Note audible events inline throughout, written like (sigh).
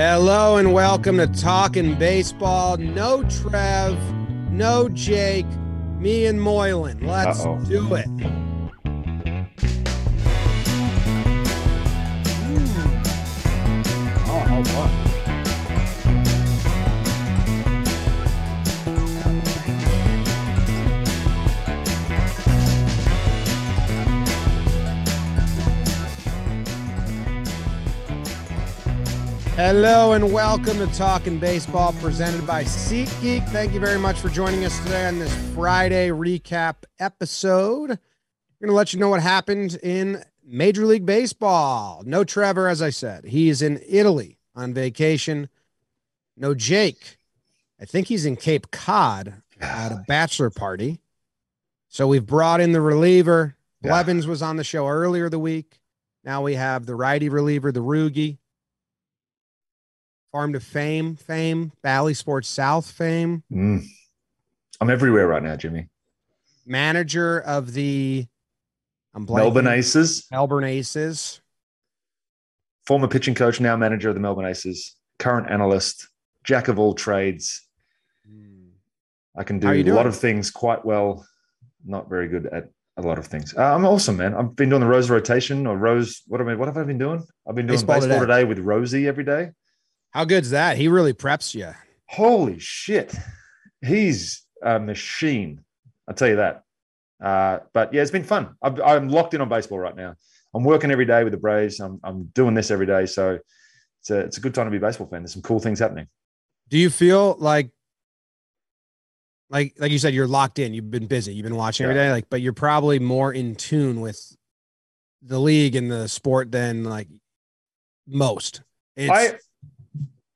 Hello and welcome to Talking Baseball. No Trev, no Jake, me and Moylan. Let's Uh-oh. do it. Oh, boy. Hello and welcome to Talking Baseball presented by SeatGeek. Thank you very much for joining us today on this Friday recap episode. We're going to let you know what happened in Major League Baseball. No Trevor, as I said. He is in Italy on vacation. No Jake. I think he's in Cape Cod at a bachelor party. So we've brought in the reliever. Yeah. Blevins was on the show earlier the week. Now we have the righty reliever, the Rugi. Farm to Fame, fame, Valley Sports South fame, Mm. I'm everywhere right now, Jimmy. manager of the I'm blanking, Melbourne Aces, Melbourne Aces. former pitching coach, now manager of the Melbourne Aces, current analyst, jack of all trades. I can do a lot of things quite well, not very good at a lot of things. Uh, I'm awesome, man. I've been doing the Rose rotation or Rose. What have I? What have I been doing? I've been doing Baseball baseball, Today. today. with Rosie every day. How good's that? He really preps you. Holy shit, he's a machine. I'll tell you that. Uh, but yeah, it's been fun. I've, I'm locked in on baseball right now. I'm working every day with the Braves. I'm, I'm doing this every day, so it's a it's a good time to be a baseball fan. There's some cool things happening. Do you feel like like like you said, you're locked in, you've been busy, you've been watching every Yeah. day, like, but you're probably more in tune with the league and the sport than like most. It's I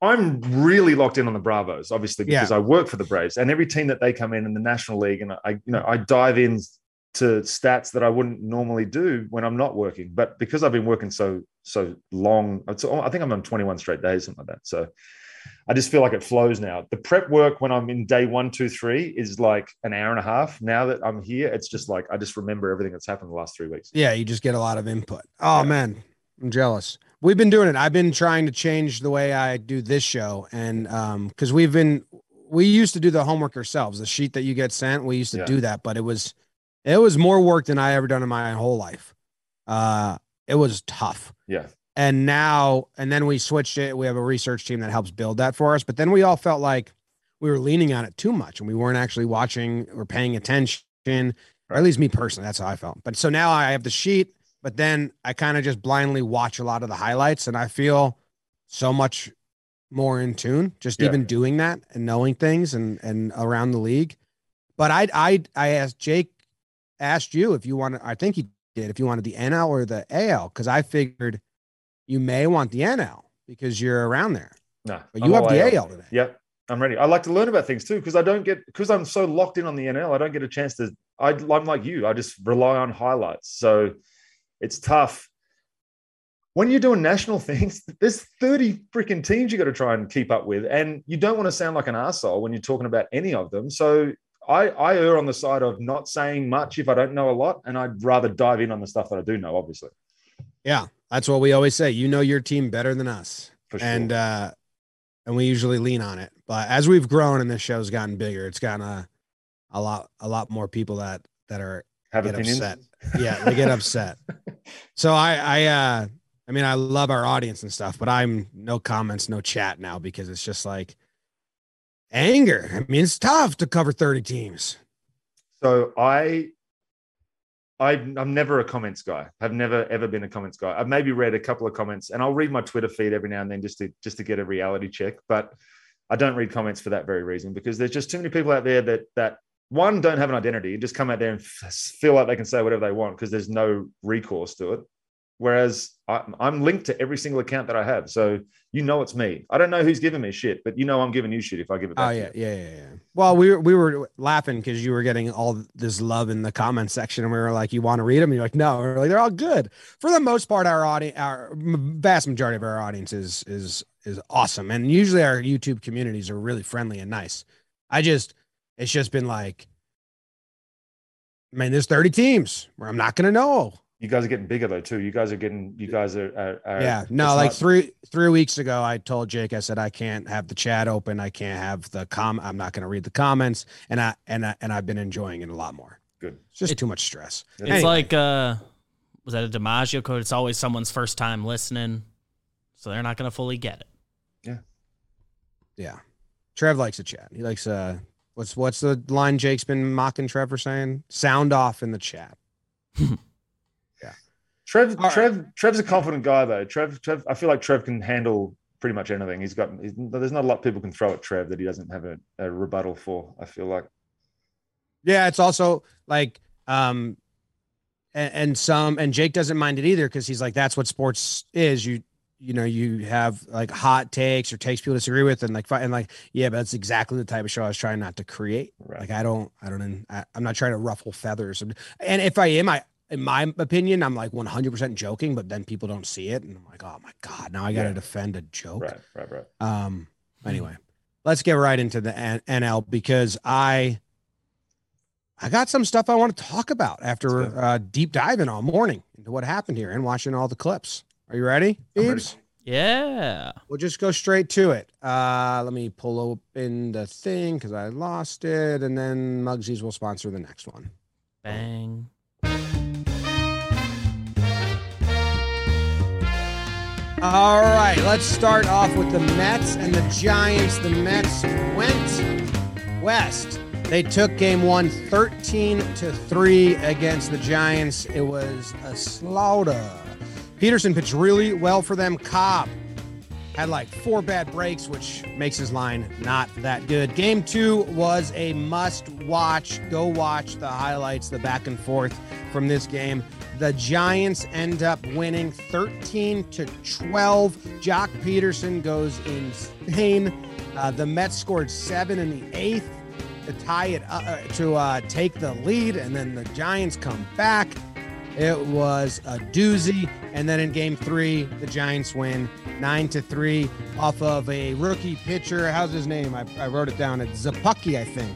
I'm really locked in on the Bravos, obviously, Yeah. because I work for the Braves and every team that they come in in the National League, and I you know I dive in to stats that I wouldn't normally do when I'm not working. But because I've been working so so long, it's- I think I'm on 21 straight days, something like that. So I just feel like it flows now. The prep work when I'm in day one, two, three is like an hour and a half. Now that I'm here, it's just like I just remember everything that's happened the last three weeks. Yeah, you just get a lot of input. Oh Yeah. man, I'm jealous. We've been doing it. I've been trying to change the way I do this show, and um, because we've been, we used to do the homework ourselves. The sheet that you get sent, we used to Yeah. do that, but it was, it was more work than I ever done in my whole life. Uh, it was tough. Yeah. And now, and then we switched it. We have a research team that helps build that for us. But then we all felt like we were leaning on it too much, and we weren't actually watching or paying attention or at least me personally, that's how I felt. But so now I have the sheet, but then I kind of just blindly watch a lot of the highlights and I feel so much more in tune just Yeah. even doing that and knowing things and and around the league. But I I I asked Jake asked you if you wanted I think he did if you wanted the NL or the AL cuz I figured you may want the NL because you're around there. No, But I'm you have the AL. AL today. Yep, I'm ready. I like to learn about things too because I don't get because I'm so locked in on the NL. I don't get a chance to. I, I'm like you. I just rely on highlights. So it's tough when you're doing national (laughs) things. There's 30 freaking teams you got to try and keep up with, and you don't want to sound like an asshole when you're talking about any of them. So I, I err on the side of not saying much if I don't know a lot, and I'd rather dive in on the stuff that I do know. Obviously, Yeah, that's what we always say. You know your team better than us. for sure. and uh and we usually lean on it but as we've grown and this show's gotten bigger it's gotten a, a lot a lot more people that that are have get opinions. upset yeah they get upset (laughs) so i i uh i mean i love our audience and stuff but i'm no comments no chat now because it's just like anger i mean it's tough to cover 30 teams So I, I, I'm never a comments guy. I've never ever been a comments guy. I've maybe read a couple of comments, and I'll read my Twitter feed every now and then just to just to get a reality check. But I don't read comments for that very reason because there's just too many people out there that that one don't have an identity and just come out there and f- feel like they can say whatever they want because there's no recourse to it. Whereas I, I'm linked to every single account that I have, so you know it's me. I don't know who's giving me shit, but you know I'm giving you shit if I give it back. oh to yeah you. yeah yeah yeah well we were we were laughing because you were getting all this love in the comment section and we were like you want to read them and you're like no we're like they're all good for the most part our audience our vast majority of our audience is is is awesome and usually our youtube communities are really friendly and nice i just it's just been like man there's 30 teams where i'm not gonna know You guys are getting bigger though too. You guys are getting. You guys are. are, are yeah, no, like not- three three weeks ago, I told Jake, I said I can't have the chat open, I can't have the com, I'm not going to read the comments, and I and I and I've been enjoying it a lot more. Good. It's just It- too much stress. It's Anyway. like uh was that a DiMaggio code? It's always someone's first time listening. So they're not gonna fully get it. Yeah. Yeah. Trev likes the chat. He likes uh what's what's the line Jake's been mocking Trevor saying? Sound off in the chat. (laughs) yeah. Trev, All right. Trev, Trev's a confident guy though. Trev, Trev, I feel like Trev can handle pretty much anything. He's got. He's, there's not a lot people can throw at Trev that he doesn't have a, a rebuttal for. I feel like. Yeah, it's also like um and, and some and Jake doesn't mind it either because he's like that's what sports is. You you know, you have like hot takes or takes people disagree with and like and like yeah, but that's exactly the type of show I was trying not to create. Right. Like I don't I don't I, I'm not trying to ruffle feathers. And if I am, I in my opinion, I'm like 100% joking, but then people don't see it and I'm like, "Oh my god, now I got to Yeah. defend a joke." right. Right. Right. Um. Anyway, let's get right into the NL because I I got some stuff I want to talk about after uh, deep diving all morning into what happened here and watching all the clips. Are you ready, I'm ready. Yeah. We'll just go straight to it. Uh, let me pull open the thing because I lost it, and then Mugsies will sponsor the next one. Bang. All right, let's start off with the Mets and the Giants. The Mets went west. They took game one 13 to 3 against the Giants. It was a slaughter. Peterson pitched really well for them. Cobb had like four bad breaks, which makes his line not that good. Game two was a must watch. Go watch the highlights, the back and forth from this game. The Giants end up winning 13 to 12. Joc Pederson goes insane. Uh, the Mets scored seven in the eighth to tie it up, uh, to uh, take the lead, and then the Giants come back. It was a doozy. And then in game three, the Giants win nine to three off of a rookie pitcher. How's his name? I, I wrote it down. It's Szapucki, I think.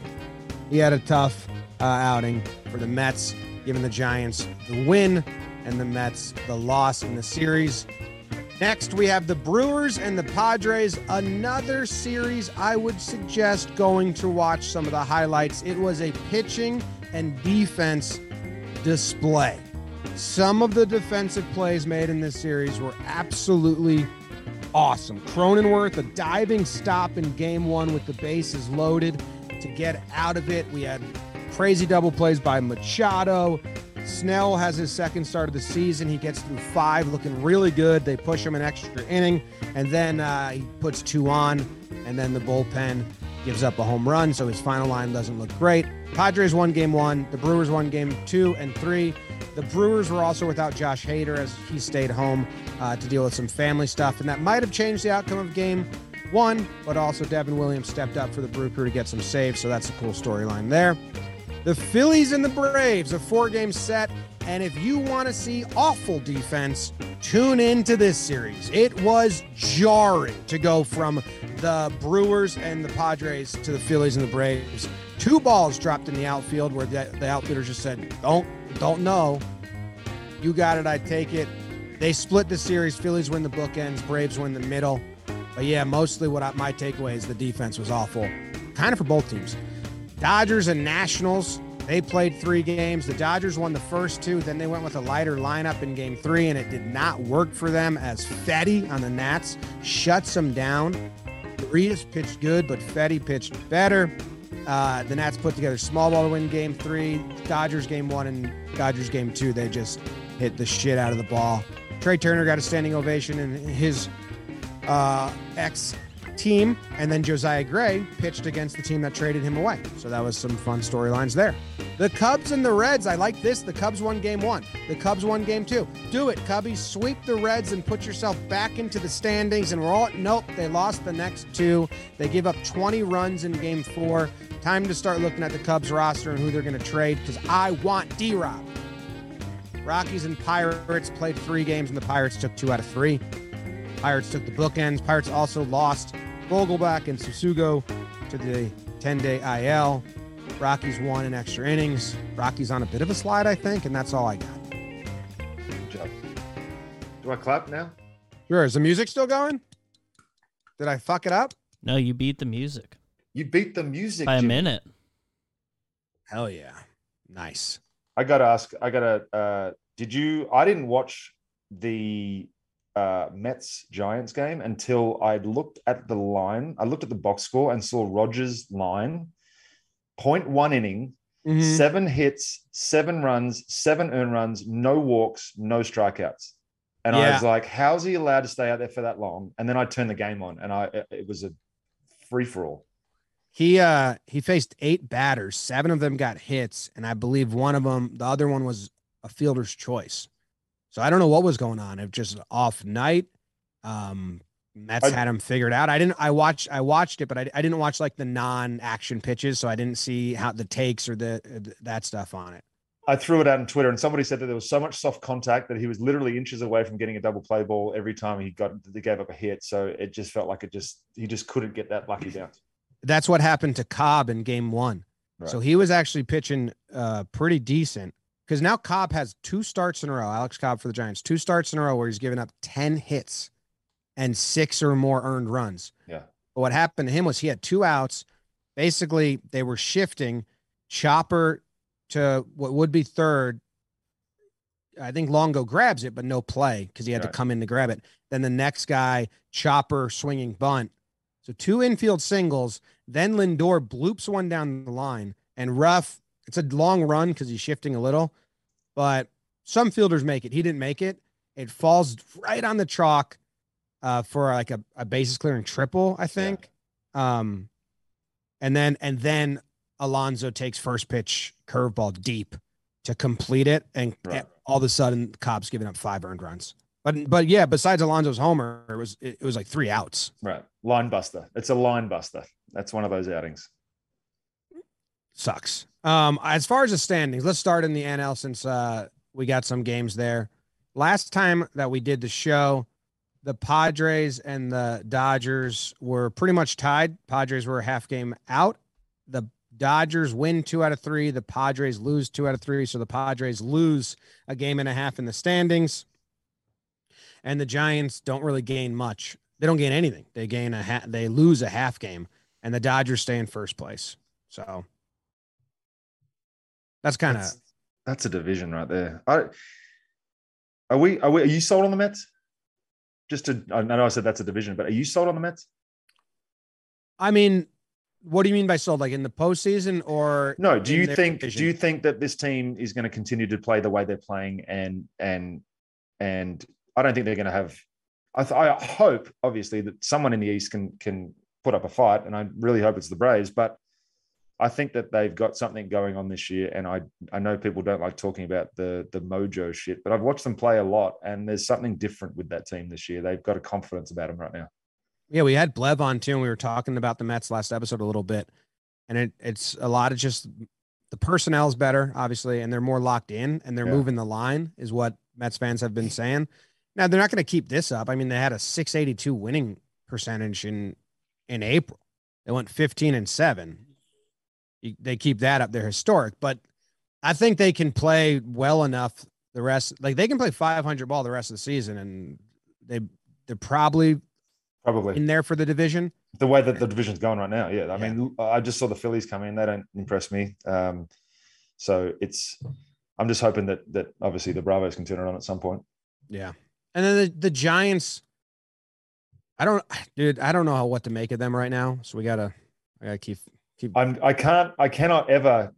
He had a tough uh, outing for the Mets, giving the Giants the win and the Mets the loss in the series. Next, we have the Brewers and the Padres. Another series I would suggest going to watch some of the highlights. It was a pitching and defense display. Some of the defensive plays made in this series were absolutely awesome. Cronenworth, a diving stop in game one with the bases loaded to get out of it. We had crazy double plays by Machado. Snell has his second start of the season. He gets through five, looking really good. They push him an extra inning, and then uh, he puts two on, and then the bullpen gives up a home run, so his final line doesn't look great. Padres won game one. The Brewers won game two and three. The Brewers were also without Josh Hader as he stayed home uh, to deal with some family stuff, and that might have changed the outcome of game one, but also Devin Williams stepped up for the Brew Crew to get some saves, so that's a cool storyline there. The Phillies and the Braves, a four game set. And if you want to see awful defense, tune into this series. It was jarring to go from the Brewers and the Padres to the Phillies and the Braves. Two balls dropped in the outfield where the, the outfielders just said, Don't, don't know. You got it, I take it. They split the series. Phillies win the bookends, Braves win the middle. But yeah, mostly what I, my takeaway is the defense was awful, kind of for both teams. Dodgers and Nationals, they played three games. The Dodgers won the first two, then they went with a lighter lineup in game three, and it did not work for them as Fedde on the Nats shuts them down. Urias pitched good, but Fedde pitched better. Uh, the Nats put together small ball to win game three. Dodgers game one and Dodgers game two, they just hit the shit out of the ball. Trea Turner got a standing ovation, in his uh, ex team, and then Josiah Gray pitched against the team that traded him away. So that was some fun storylines there. The Cubs and the Reds, I like this. The Cubs won game one. The Cubs won game two. Do it, Cubbies. Sweep the Reds and put yourself back into the standings. And we're all, nope, they lost the next two. They give up 20 runs in game four. Time to start looking at the Cubs roster and who they're going to trade because I want D Rob. Rockies and Pirates played three games, and the Pirates took two out of three. Pirates took the bookends. Pirates also lost Vogelbach and Tsutsugo to the 10 day IL. Rockies won in extra innings. Rockies on a bit of a slide, I think, and that's all I got. Good job. Do I clap now? Sure. Is the music still going? Did I fuck it up? No, you beat the music You beat the music by a Jimmy. minute. Hell yeah. Nice. I gotta ask. I gotta. Uh, did you? I didn't watch the uh, Mets Giants game until I looked at the line. I looked at the box score and saw Rogers' line. Point one inning, Mhm. seven hits, seven runs, seven earned runs, no walks, no strikeouts. And I was like, "How's he allowed to stay out there for that long?" And then I turned the game on, and I it- was a free for all. He uh he faced eight batters, seven of them got hits, and I believe one of them, the other one was a fielder's choice. So I don't know what was going on. It just off night. Um Mets I- had him figured out. I didn't I watched I watched it, but I, I didn't watch like the non-action pitches, so I didn't see how the takes or the that stuff on it. I threw it out on Twitter, and somebody said that there was so much soft contact that he was literally inches away from getting a double play ball every time he got he gave up a hit. So it just felt like it just he just couldn't get that lucky bounce. That's what happened to Cobb in game one. So he was actually pitching uh pretty decent because now Cobb has two starts in a row. Alex Cobb for the Giants, two starts in a row where he's given up 10 hits and six or more earned runs. Yeah. But what happened to him was he had two outs. Basically, they were shifting Chopper to what would be third. I think Longo grabs it, but no play because he had to come in to grab it. Then the next guy, Chopper swinging bunt. So two infield singles. Then Lindor bloops one down the line, and Ruf. It's a long run because he's shifting a little, but some fielders make it. He didn't make it. It falls right on the chalk uh, for like a, a bases clearing triple, I think. Um, and then and then Alonso takes first pitch curveball deep to complete it, and, Right. all of a sudden Cobb's giving up five earned runs. But but yeah, besides Alonso's homer, it was it, it was like three outs. Right, line buster. It's a line buster. That's one of those outings. Sucks. Um, as far as the standings, let's start in the NL since uh we got some games there. Last time that we did the show, the Padres and the Dodgers were pretty much tied. Padres were a half game out. The Dodgers win two out of three. The Padres lose two out of three. So the Padres lose a game and a half in the standings. And the Giants don't really gain much. They don't gain anything. They gain a ha- they lose a half game, and the Dodgers stay in first place. So that's kind of That's, that's a division right there. I, are we? Are we? Are you sold on the Mets? Just to, I know I said that's a division, but are you sold on the Mets? I mean, what do you mean by sold? Like in the postseason or No. Do you think? division? Do you think that this team is going to continue to play the way they're playing? And and and I don't think they're going to have. I, th- I hope, obviously, that someone in the East can can put up a fight, and I really hope it's the Braves. But I think that they've got something going on this year, and I I know people don't like talking about the the mojo shit, but I've watched them play a lot, and there's something different with that team this year. They've got a confidence about them right now. Yeah, we had Blev on too, and we were talking about the Mets last episode a little bit, and it it's a lot of just the personnel's better, obviously, and they're more locked in, and they're Yeah. moving the line, is what Mets fans have been saying. Now they're not going to keep this up. I mean, they had a 682 winning percentage in in April. They went 15 and seven. They keep that up. They're historic, but I think they can play well enough the rest. Like they can play 500 ball the rest of the season, and they they're probably Probably in there for the division. the way that the division's going right now. Yeah, I Yeah. mean, I just saw the Phillies come in; they don't impress me. Um, so it's, I'm just hoping that that obviously the Bravos can turn it on at some point. Yeah. And then the, the Giants, I don't, dude, I don't know how, what to make of them right now. So we gotta, I gotta keep, I'm, I can't, I cannot ever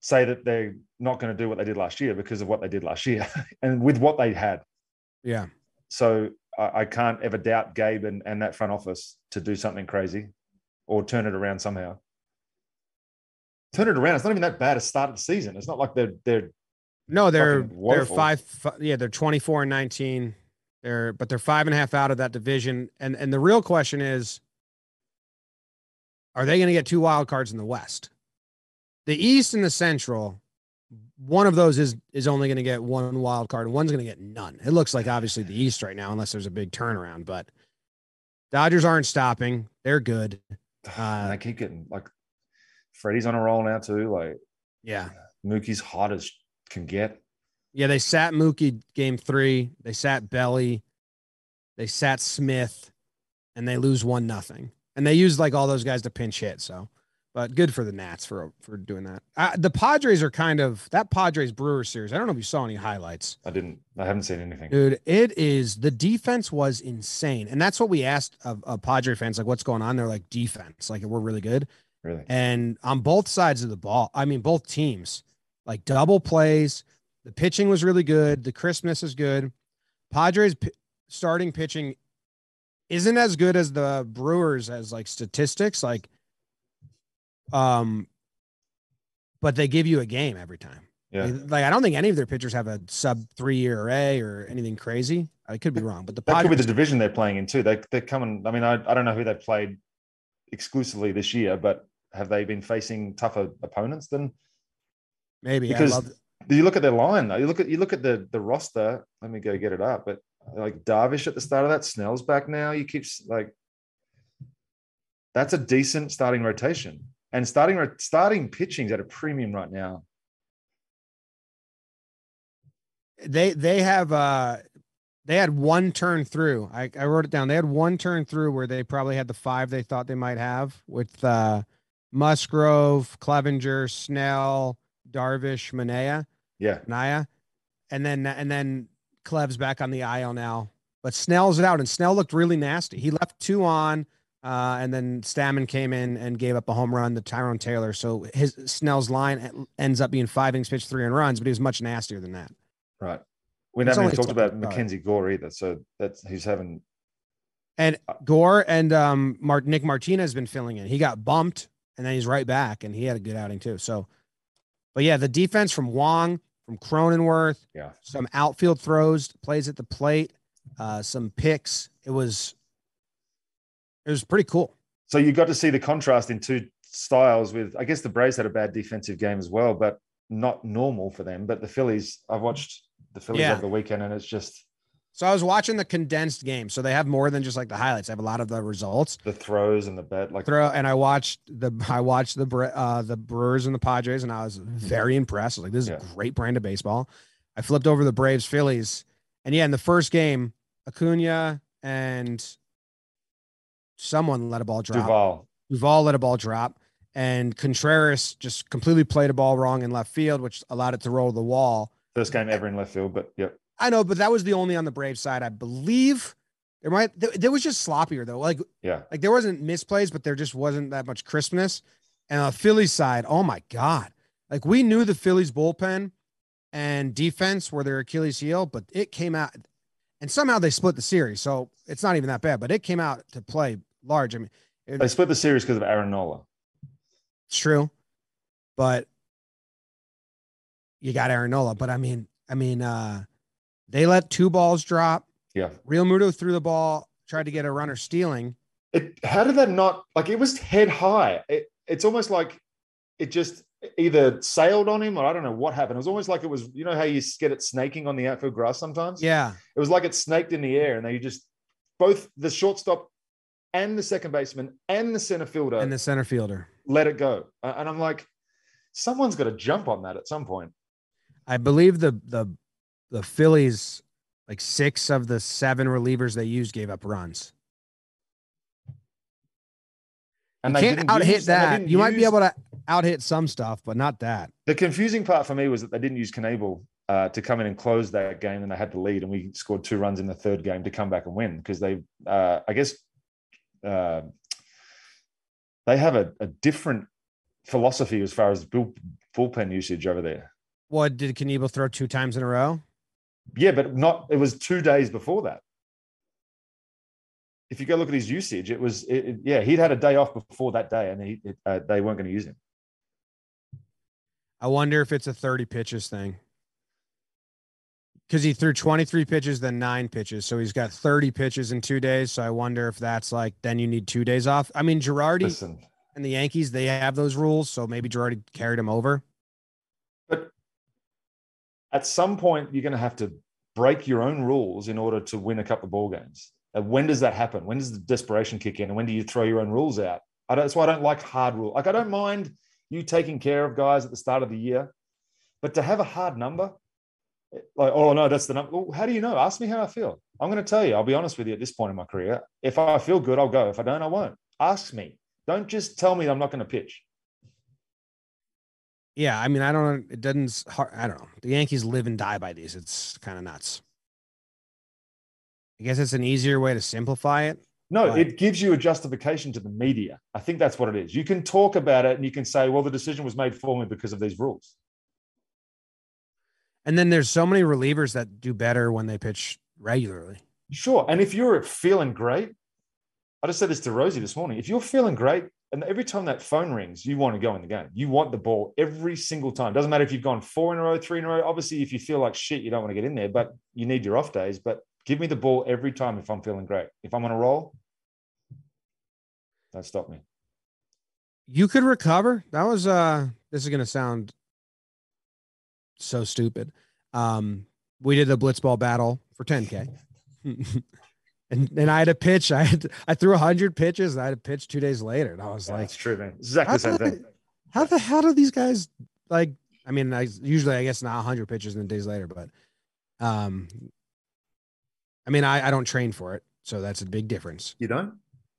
say that they're not going to do what they did last year because of what they did last year (laughs) and with what they had. yeah. So I, I can't ever doubt Gabe and, and that front office to do something crazy or turn it around somehow. Turn it around. It's not even that bad a start of the season. It's not like they're they're No, they're they're five, fi- yeah, they're twenty four and nineteen. They're but they're five and a half out of that division. And and the real question is, are they going to get two wild cards in the West? The East and the Central, one of those is is only going to get one wild card, and one's going to get none. It looks like obviously the East right now, unless there's a big turnaround. But Dodgers aren't stopping; they're good. (sighs) Uh, they keep getting like Freddie's on a roll now too. Like Yeah, Mookie's hot as can get. Yeah, they sat Mookie game three. They sat Belly. They sat Smith, and they lose one nothing. And they used like all those guys to pinch hit. So, but good for the Nats for for doing that. Uh, the Padres are kind of that Padres Brewer series. I don't know if you saw any highlights. I didn't. I haven't seen anything. Dude, it is the defense was insane, and that's what we asked of, of Padre fans, like, what's going on? They're like defense, like we're really good. Really? And on both sides of the ball, I mean, both teams, like double plays. The pitching was really good. The crispness is good. Padres p- starting pitching isn't as good as the Brewers as like statistics, like, um, but they give you a game every time. Yeah. Like, like, I don't think any of their pitchers have a sub three ERA or anything crazy. I could be wrong, but the That could be the division they're playing in too. They they're coming. I mean, I, I don't know who they've played exclusively this year, but have they been facing tougher opponents than? maybe because I love, You look at their line though. You look at you look at the the roster. Let me go get it up. But like Darvish at the start of that, Snell's back now. You keep like that's a decent starting rotation, and starting starting pitching's at a premium right now. they they have uh they had one turn through. I, I wrote it down. They had one turn through where they probably had the five they thought they might have with uh Musgrove, Clevinger, Snell, Darvish, Manaea, Yeah, Naya. And then and then Clev's back on the IL now. But Snell's it out, and Snell looked really nasty. He left two on, uh, and then Stammen came in and gave up a home run to Tyrone Taylor. So his Snell's line ends up being five innings pitched, three and runs, but he was much nastier than that. right. We haven't even talked about. Mackenzie Gore either. So that's he's having And Gore and um, Mart- Nick Martinez has been filling in. He got bumped and then he's right back and he had a good outing too. So, but yeah, the defense from Wong, from Cronenworth, yeah. some outfield throws, plays at the plate, uh, some picks. It was, it was pretty cool. So you got to see the contrast in two styles. With I guess the Braves had a bad defensive game as well, but not normal for them. But the Phillies, I've watched the Phillies Yeah. over the weekend, and it's just So I was watching the condensed game. So they have more than just like the highlights. They have a lot of the results. the throws and the bet. Like throw and I watched the I watched the uh the Brewers and the Padres and I was very impressed. I was like, this is Yeah. a great brand of baseball. I flipped over the Braves Phillies, and yeah, in the first game, Acuna and someone let a ball drop. Duvall. Duvall let a ball drop, and Contreras just completely played a ball wrong in left field, which allowed it to roll the wall. First game ever in left field, but yep. I know, but that was the only on the Braves side, I believe. There might there, there was just sloppier though. Like Yeah. like there wasn't misplays, but there just wasn't that much crispness. And on the Phillies side, oh my God. Like we knew the Phillies bullpen and defense were their Achilles heel, but it came out and somehow they split the series. So it's not even that bad, but it came out to play large. I mean, They split the series because of Aaron Nola. it's true, but you got Aaron Nola. But I mean, I mean, uh, they let two balls drop. Yeah. Realmuto threw the ball, tried to get a runner stealing. It how did that not like it was head high? It, it's almost like it just either sailed on him or I don't know what happened. It was almost like it was, you know how you get it snaking on the outfield grass sometimes? Yeah. It was like it snaked in the air and they just both the shortstop and the second baseman and the center fielder And the center fielder. let it go. And I'm like, someone's got to jump on that at some point. I believe the the the Phillies, like six of the seven relievers they used gave up runs. And you they can't out hit use- and they that. You might be able to out hit some stuff, but not that. The confusing part for me was that they didn't use Knebel uh, to come in and close that game, and they had to lead, and we scored two runs in the third game to come back and win because they, uh, I guess, uh, they have a, a different philosophy as far as bull, bullpen usage over there. What did Knebel throw two times in a row? Yeah, but not. It was two days before that. If you go look at his usage, it was it, it- yeah he'd had a day off before that day, and he it, uh, they weren't going to use him. I wonder if it's a 30 pitches thing. Because he threw 23 pitches, then nine pitches. So he's got 30 pitches in two days. So I wonder if that's like, then you need two days off. I mean, Girardi Listen, and the Yankees, they have those rules. So maybe Girardi carried him over. But at some point, you're going to have to break your own rules in order to win a couple of ball games. And when does that happen? When does the desperation kick in? And when do you throw your own rules out? That's why I don't like hard rule. Like I don't mind you taking care of guys at the start of the year, but to have a hard number, Like, oh no, that's the number. Well, how do you know? Ask me how I feel. I'm going to tell you. I'll be honest with you. At this point in my career, if I feel good, I'll go. If I don't, I won't. Ask me. Don't just tell me I'm not going to pitch. Yeah, I mean, I don't. It doesn't. I don't know. The Yankees live and die by these. It's kind of nuts. I guess it's an easier way to simplify it. No, but... it gives you a justification to the media. I think that's what it is. You can talk about it and you can say, well, the decision was made for me because of these rules. And then there's so many relievers that do better when they pitch regularly. Sure. And if you're feeling great, I just said this to Rosie this morning. If you're feeling great, and every time that phone rings, you want to go in the game. You want the ball every single time. Doesn't matter if you've gone four in a row, three in a row. Obviously, if you feel like shit, you don't want to get in there, but you need your off days. But give me the ball every time if I'm feeling great. If I'm on a roll, don't stop me. You could recover. That was uh this is gonna sound so stupid. Um we did a blitzball battle for 10K. (laughs) and and I had a pitch. I had I threw hundred pitches and I had a pitch two days later. And I was yeah, like, That's true, man. Exactly the same thing. How the hell do these guys like I mean, I usually I guess not hundred pitches and days later, but um I mean I, I don't train for it, so that's a big difference. You don't?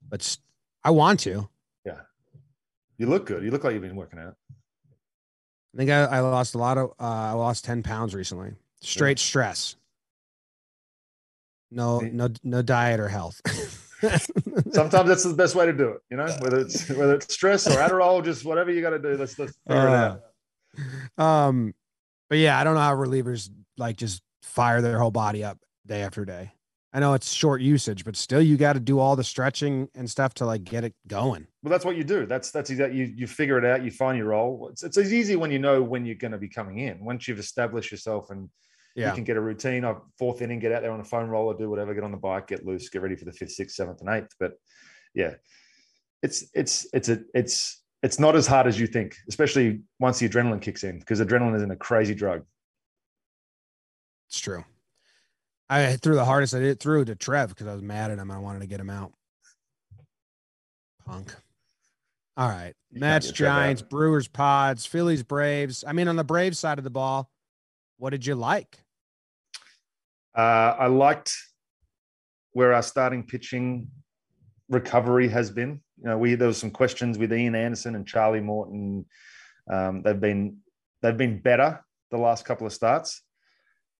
But I want to. Yeah. You look good. You look like you've been working out. I think I, I lost a lot of uh, I lost 10 pounds recently. Straight yeah. stress. No, no, no diet or health. (laughs) Sometimes that's the best way to do it, you know, whether it's (laughs) whether it's stress or Adderall, just whatever you got to do. Let's, let's figure uh, it out. Um, but yeah, I don't know how relievers like just fire their whole body up day after day. I know it's short usage, but still you got to do all the stretching and stuff to like get it going. Well, that's what you do. That's that's exactly you you figure it out, you find your role. It's it's easy when you know when you're going to be coming in. Once you've established yourself and yeah. you can get a routine. of fourth inning, get out there on a phone roller, do whatever, get on the bike, get loose, get ready for the fifth, sixth, seventh, and eighth. But yeah, it's it's it's a it's it's not as hard as you think, especially once the adrenaline kicks in, because adrenaline isn't a crazy drug. It's true. I threw the hardest I did threw to Trev because I was mad at him. I wanted to get him out. Punk. All right. Mets, Giants, Brewers, Pods, Phillies, Braves. I mean, on the Braves side of the ball, what did you like? Uh, I liked where our starting pitching recovery has been. You know, we there was some questions with Ian Anderson and Charlie Morton. Um, they've been they've been better the last couple of starts.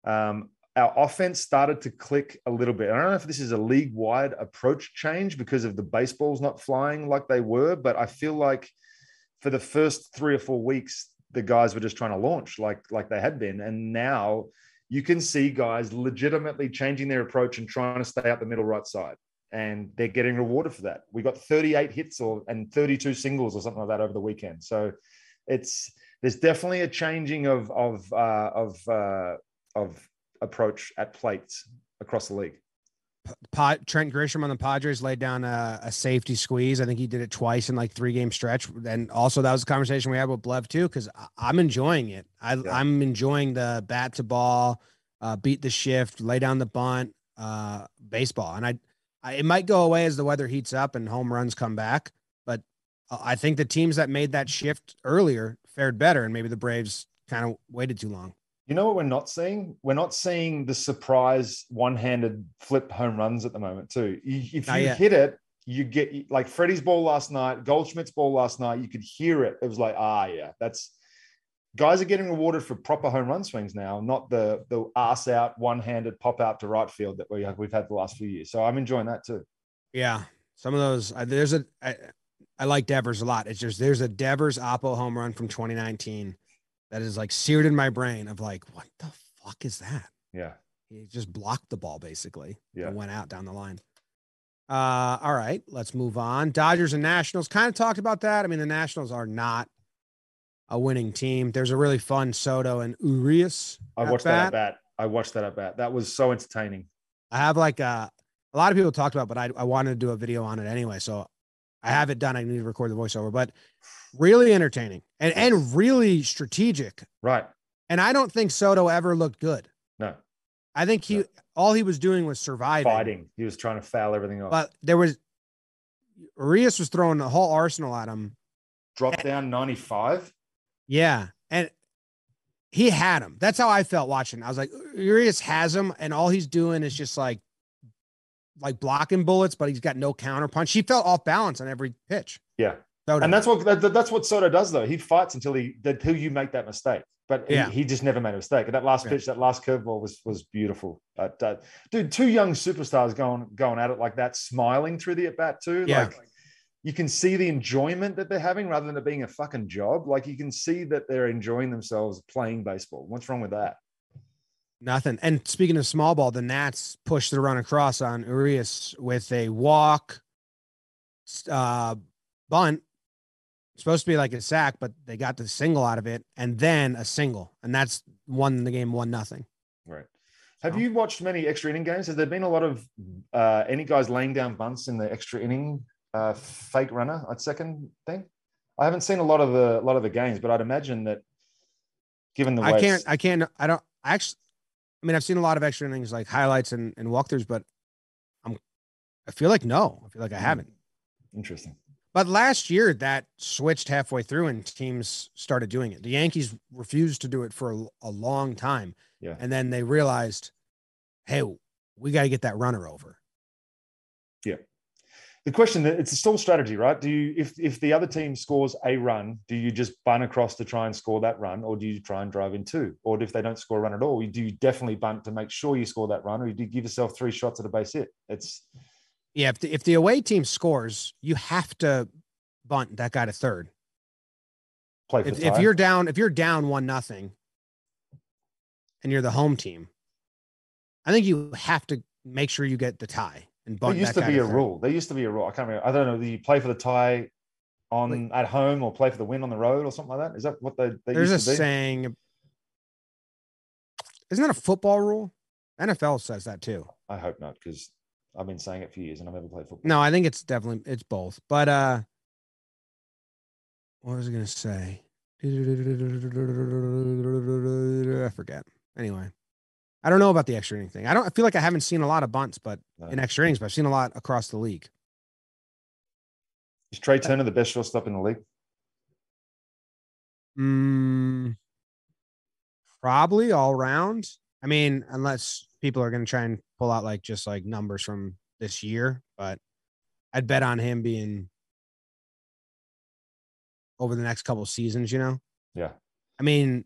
Um, our offense started to click a little bit. I don't know if this is a league wide approach change because of the baseballs not flying like they were, but I feel like for the first three or four weeks, the guys were just trying to launch like like they had been, and now you can see guys legitimately changing their approach and trying to stay out the middle right side, and they're getting rewarded for that. We got 38 hits or and 32 singles or something like that over the weekend. So it's there's definitely a changing of of uh, of uh, of approach at plates across the league. Pod, Trent Grisham on the Padres laid down a, a, safety squeeze. I think he did it twice in like three game stretch. And also that was a conversation we had with Blev too, because I'm enjoying it. I, yeah. I'm enjoying the bat to ball, uh, beat the shift, lay down the bunt, uh, baseball. And I, I, it might go away as the weather heats up and home runs come back. But I think the teams that made that shift earlier fared better, and maybe the Braves kind of waited too long. You know what we're not seeing? We're not seeing the surprise one-handed flip home runs at the moment, too. If you hit it, you get like Freddie's ball last night, Goldschmidt's ball last night. You could hear it. It was like, ah, yeah, that's guys are getting rewarded for proper home run swings now, not the the ass out one-handed pop out to right field that we have, we've had the last few years. So I'm enjoying that too. Yeah, some of those. Uh, there's a. I, I like Devers a lot. It's just there's a Devers Oppo home run from 2019 that is like seared in my brain of like, what the fuck is that? Yeah. He just blocked the ball basically. Yeah. And went out down the line. Uh, all right, let's move on. Dodgers and Nationals kind of talked about that. I mean, the Nationals are not a winning team. There's a really fun Soto and Urias. I watched bat. that at bat. I watched that at bat. That was so entertaining. I have like a, uh, a lot of people talked about, but I, I wanted to do a video on it anyway. So I have it done. I need to record the voiceover, but really entertaining and, and really strategic. Right. And I don't think Soto ever looked good. No. I think he, no. all he was doing was surviving. Fighting. He was trying to foul everything off. But there was, Urias was throwing the whole arsenal at him. Dropped down 95. Yeah. And he had him. That's how I felt watching. I was like, Urias has him, and all he's doing is just like like blocking bullets, but he's got no counter punch. He felt off balance on every pitch. Yeah. Soto. And that's what that, that's what Soto does though. He fights until he until you make that mistake. But Yeah. he, he just never made a mistake. And that last Yeah. pitch, that last curveball was was beautiful. Uh, uh, dude, two young superstars going going at it like that, smiling through the at bat too. Yeah. Like you can see the enjoyment that they're having rather than it being a fucking job. Like you can see that they're enjoying themselves playing baseball. What's wrong with that? Nothing. And speaking of small ball, the Nats pushed the run across on Urias with a walk, uh, bunt. Supposed to be like a sack, but they got the single out of it, and then a single, and that's won the game one nothing. Right. Have So- you watched many extra inning games? Has there been a lot of uh, any guys laying down bunts in the extra inning uh, fake runner at second thing? I haven't seen a lot of the a lot of the games, but I'd imagine that given the way I can't, I can't, I don't I actually. I mean, I've seen a lot of extra innings like highlights and, and walkthroughs, but I'm, I feel like no, I feel like I Hmm. haven't. interesting. But last year that switched halfway through and teams started doing it. The Yankees refused to do it for a, a long time. Yeah. And then they realized, hey, we got to get that runner over. The question that it's still strategy, right? Do you if if the other team scores a run, do you just bunt across to try and score that run, or do you try and drive in two? Or if they don't score a run at all, do you definitely bunt to make sure you score that run, or do you give yourself three shots at a base hit? It's Yeah. If the, if the away team scores, you have to bunt that guy to third. play for If, if you're down, if you're down one nothing and you're the home team, I think you have to make sure you get the tie and There used to be a rule. There used to be a rule. I can't remember. I don't know. Do you play for the tie on at home or play for the win on the road or something like that? Is that what they, they There's a used to be? saying. Isn't that a football rule? NFL says that too. I hope not, because I've been saying it for years and I've never played football. No, I think it's definitely it's both. But uh what was I gonna say? I forget. Anyway. I don't know about the extra inning thing. I don't I feel like I haven't seen a lot of bunts, but No. in extra innings, but I've seen a lot across the league. Is Trea Turner the best shortstop in the league? Mm, probably all round. I mean, unless people are going to try and pull out like just like numbers from this year, but I'd bet on him being over the next couple seasons, you know? Yeah. I mean,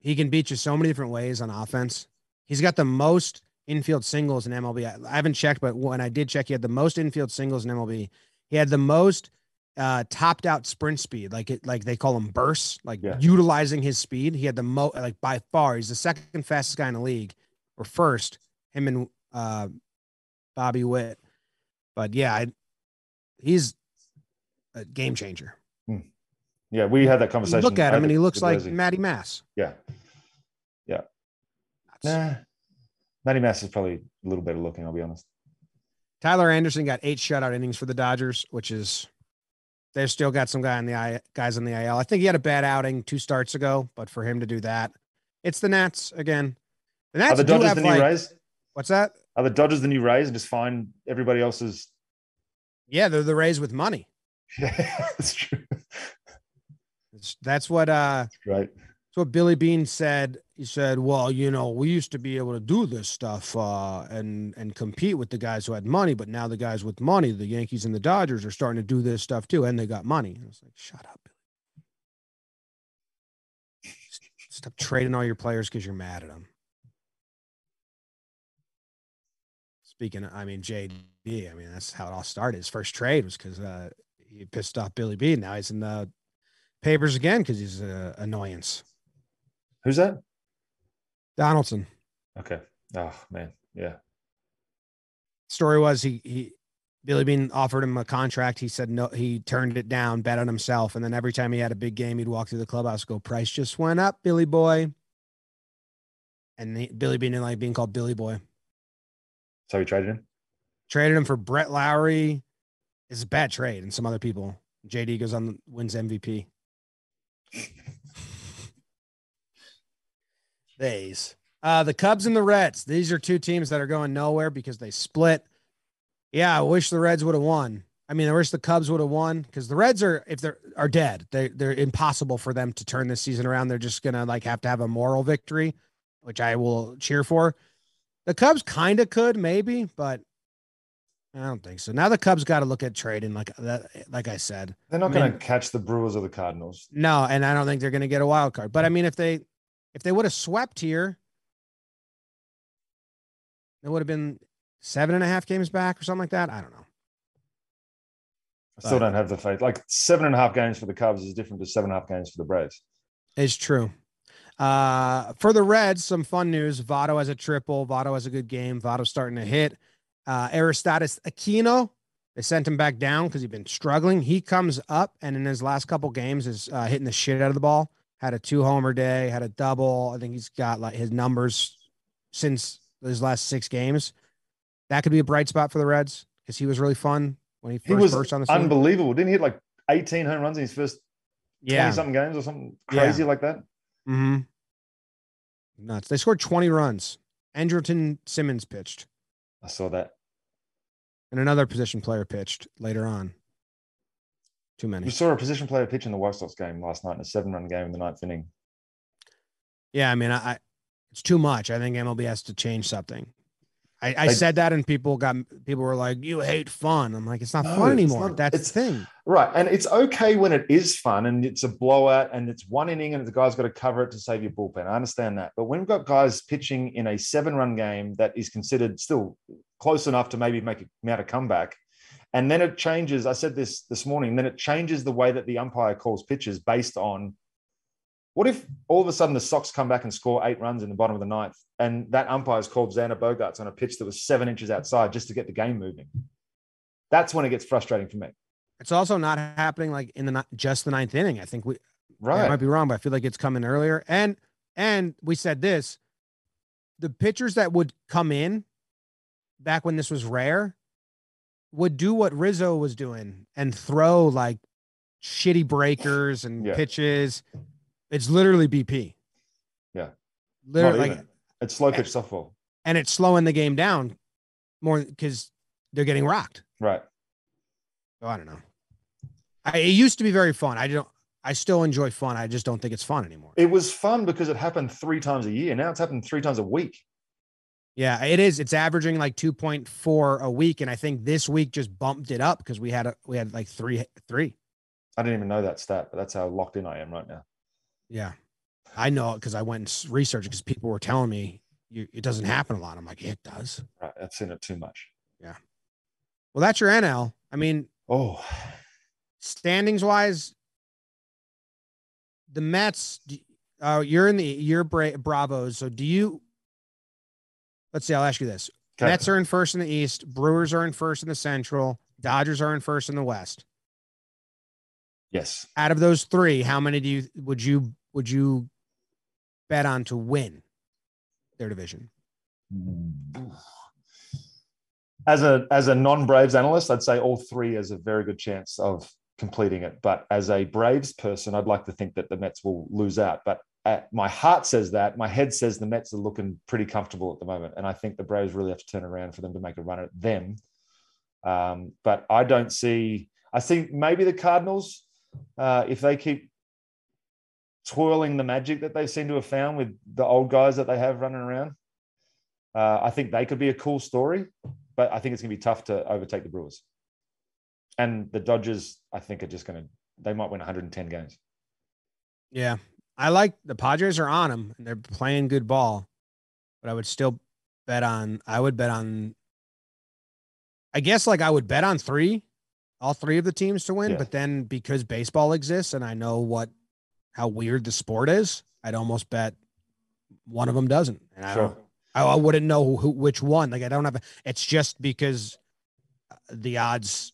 he can beat you so many different ways on offense. He's got the most infield singles in MLB. I, I haven't checked, but when I did check, he had the most infield singles in MLB. He had the most uh topped out sprint speed, like it like they call him bursts, like Yeah. utilizing his speed. He had the mo like by far, he's the second fastest guy in the league, or first, him and uh Bobby Witt. But yeah, I, he's a game changer. Yeah, we had that You conversation. look at him and he looks like. Matty Mass. Yeah. Nah. Matty Mass is probably a little better looking, I'll be honest. Tyler Anderson got eight shutout innings for the Dodgers, which is they've still got some guy in the guys in the IL. I think he had a bad outing two starts ago, but for him to do that, it's the Nats again. The Nats Are the do Dodgers the new like, Rays? what's that? Are the Dodgers the new Rays and just find everybody else's? Yeah, they're the Rays with money. (laughs) Yeah, that's true. That's what uh Right. What Billy Beane said. He said, "Well, you know, we used to be able to do this stuff uh, and and compete with the guys who had money, but now the guys with money, the Yankees and the Dodgers, are starting to do this stuff too, and they got money." And I was like, "Shut up, Billy. Stop trading all your players because you're mad at them." Speaking, of, I mean, JD. I mean, that's how it all started. His first trade was because uh, he pissed off Billy Beane. Now he's in the papers again because he's an annoyance. Who's that? Donaldson. Okay. Oh man. Yeah. Story was he he Billy Beane offered him a contract. He said no. He turned it down, bet on himself, and then every time he had a big game, he'd walk through the clubhouse, go, "Price just went up, Billy Boy." And he, Billy Beane didn't like being called Billy Boy. So he traded him. Traded him for Brett Lawrie. It's a bad trade, and some other people. JD goes on wins MVP. Days. Uh, the Cubs and the Reds. These are two teams that are going nowhere because they split. Yeah, I wish the Reds would have won. I mean, I wish the Cubs would have won because the Reds are if they're are dead. They they're impossible for them to turn this season around. They're just gonna like have to have a moral victory, which I will cheer for. The Cubs kind of could maybe, but I don't think so. Now the Cubs got to look at trading, like that. Like I said, They're not I going to catch the Brewers or the Cardinals. no, and I don't think they're going to get a wild card. But I mean, if they if they would have swept here, it would have been seven and a half games back or something like that. I don't know. I still don't have the faith. Like seven and a half games for the Cubs is different to seven and a half games for the Braves. It's true. Uh, for the Reds, some fun news. Votto has a triple. Votto has a good game. Votto's starting to hit. Uh, Aristides Aquino, they sent him back down because he'd been struggling. He comes up and in his last couple games is uh, hitting the shit out of the ball. Had a two homer day, had a double. I think he's got like his numbers since his last six games. That could be a bright spot for the Reds because he was really fun when he first He was burst on the scene. unbelievable. Didn't he hit like 18 home runs in his first 20 yeah. something games or something Yeah. crazy like that? Mm-hmm. Nuts. They scored 20 runs. Andrelton Simmons pitched, I saw that. and another position player pitched later on. Too We many. saw a position player pitch in the White Sox game last night in a seven run game in the ninth inning. Yeah, I mean, I, I it's too much. I think MLB has to change something. I, I said that, and people got people were like, "You hate fun." I'm like, "It's not No, fun it's anymore." not- That's it's- the thing. Right. And it's okay when it is fun and it's a blowout and it's one inning and the guy's got to cover it to save your bullpen. I understand that. But when we've got guys pitching in a seven run game that is considered still close enough to maybe make a, mount a comeback, and then it changes. I said this this morning, then it changes the way that the umpire calls pitches based on what if all of a sudden the Sox come back and score eight runs in the bottom of the ninth and that umpire's called Xander Bogaerts on a pitch that was seven inches outside just to get the game moving? That's when it gets frustrating for me. It's also not happening like in the just the ninth inning. I think we Right. I might be wrong, but I feel like it's coming earlier. And and we said this: the pitchers that would come in back when this was rare would do what Rizzo was doing and throw like shitty breakers and Yeah. pitches. It's literally BP. Yeah. Literally, like. It's slow pitch softball. and it's slowing the game down more because they're getting rocked. Right. So I don't know. I, it used to be very fun. I don't. I still enjoy fun. I just don't think it's fun anymore. It was fun because it happened three times a year. Now it's happened three times a week. Yeah, it is. It's averaging like 2.4 a week. And I think this week just bumped it up because we had a, we had like three three. I didn't even know that stat, but that's how locked in I am right now. Yeah. I know it because I went and researched because people were telling me you, it doesn't happen a lot. I'm like, it does. Right. I've seen it too much. Yeah. Well, that's your NL. I mean, Oh, standings wise, the Mets, uh, you're in the, you're Bra- Bravos. So do you, let's see, I'll ask you this. okay. Mets are in first in the East. Brewers are in first in the Central. Dodgers are in first in the West. yes. out of those three, how many do you would you would you bet on to win their division? Mm. As a as a non Braves analyst, I'd say all three has a very good chance of completing it. But as a Braves person, I'd like to think that the Mets will lose out. But uh, my heart says that. My head says the Mets are looking pretty comfortable at the moment, and I think the Braves really have to turn around for them to make a run at them. Um, but I don't see. I think maybe the Cardinals, uh, if they keep twirling the magic that they seem to have found with the old guys that they have running around, uh, I think they could be a cool story. But I think it's going to be tough to overtake the Brewers. And the Dodgers, I think, are just going to. They might win 110 games. Yeah, I like the Padres are on them and they're playing good ball, but I would still bet on. I would bet on. I guess like I would bet on three, all three of the teams to win. Yeah. But then because baseball exists and I know what how weird the sport is, I'd almost bet one of them doesn't. And I. Sure. I, I wouldn't know who which one. Like I don't have. A, it's just because uh, the odds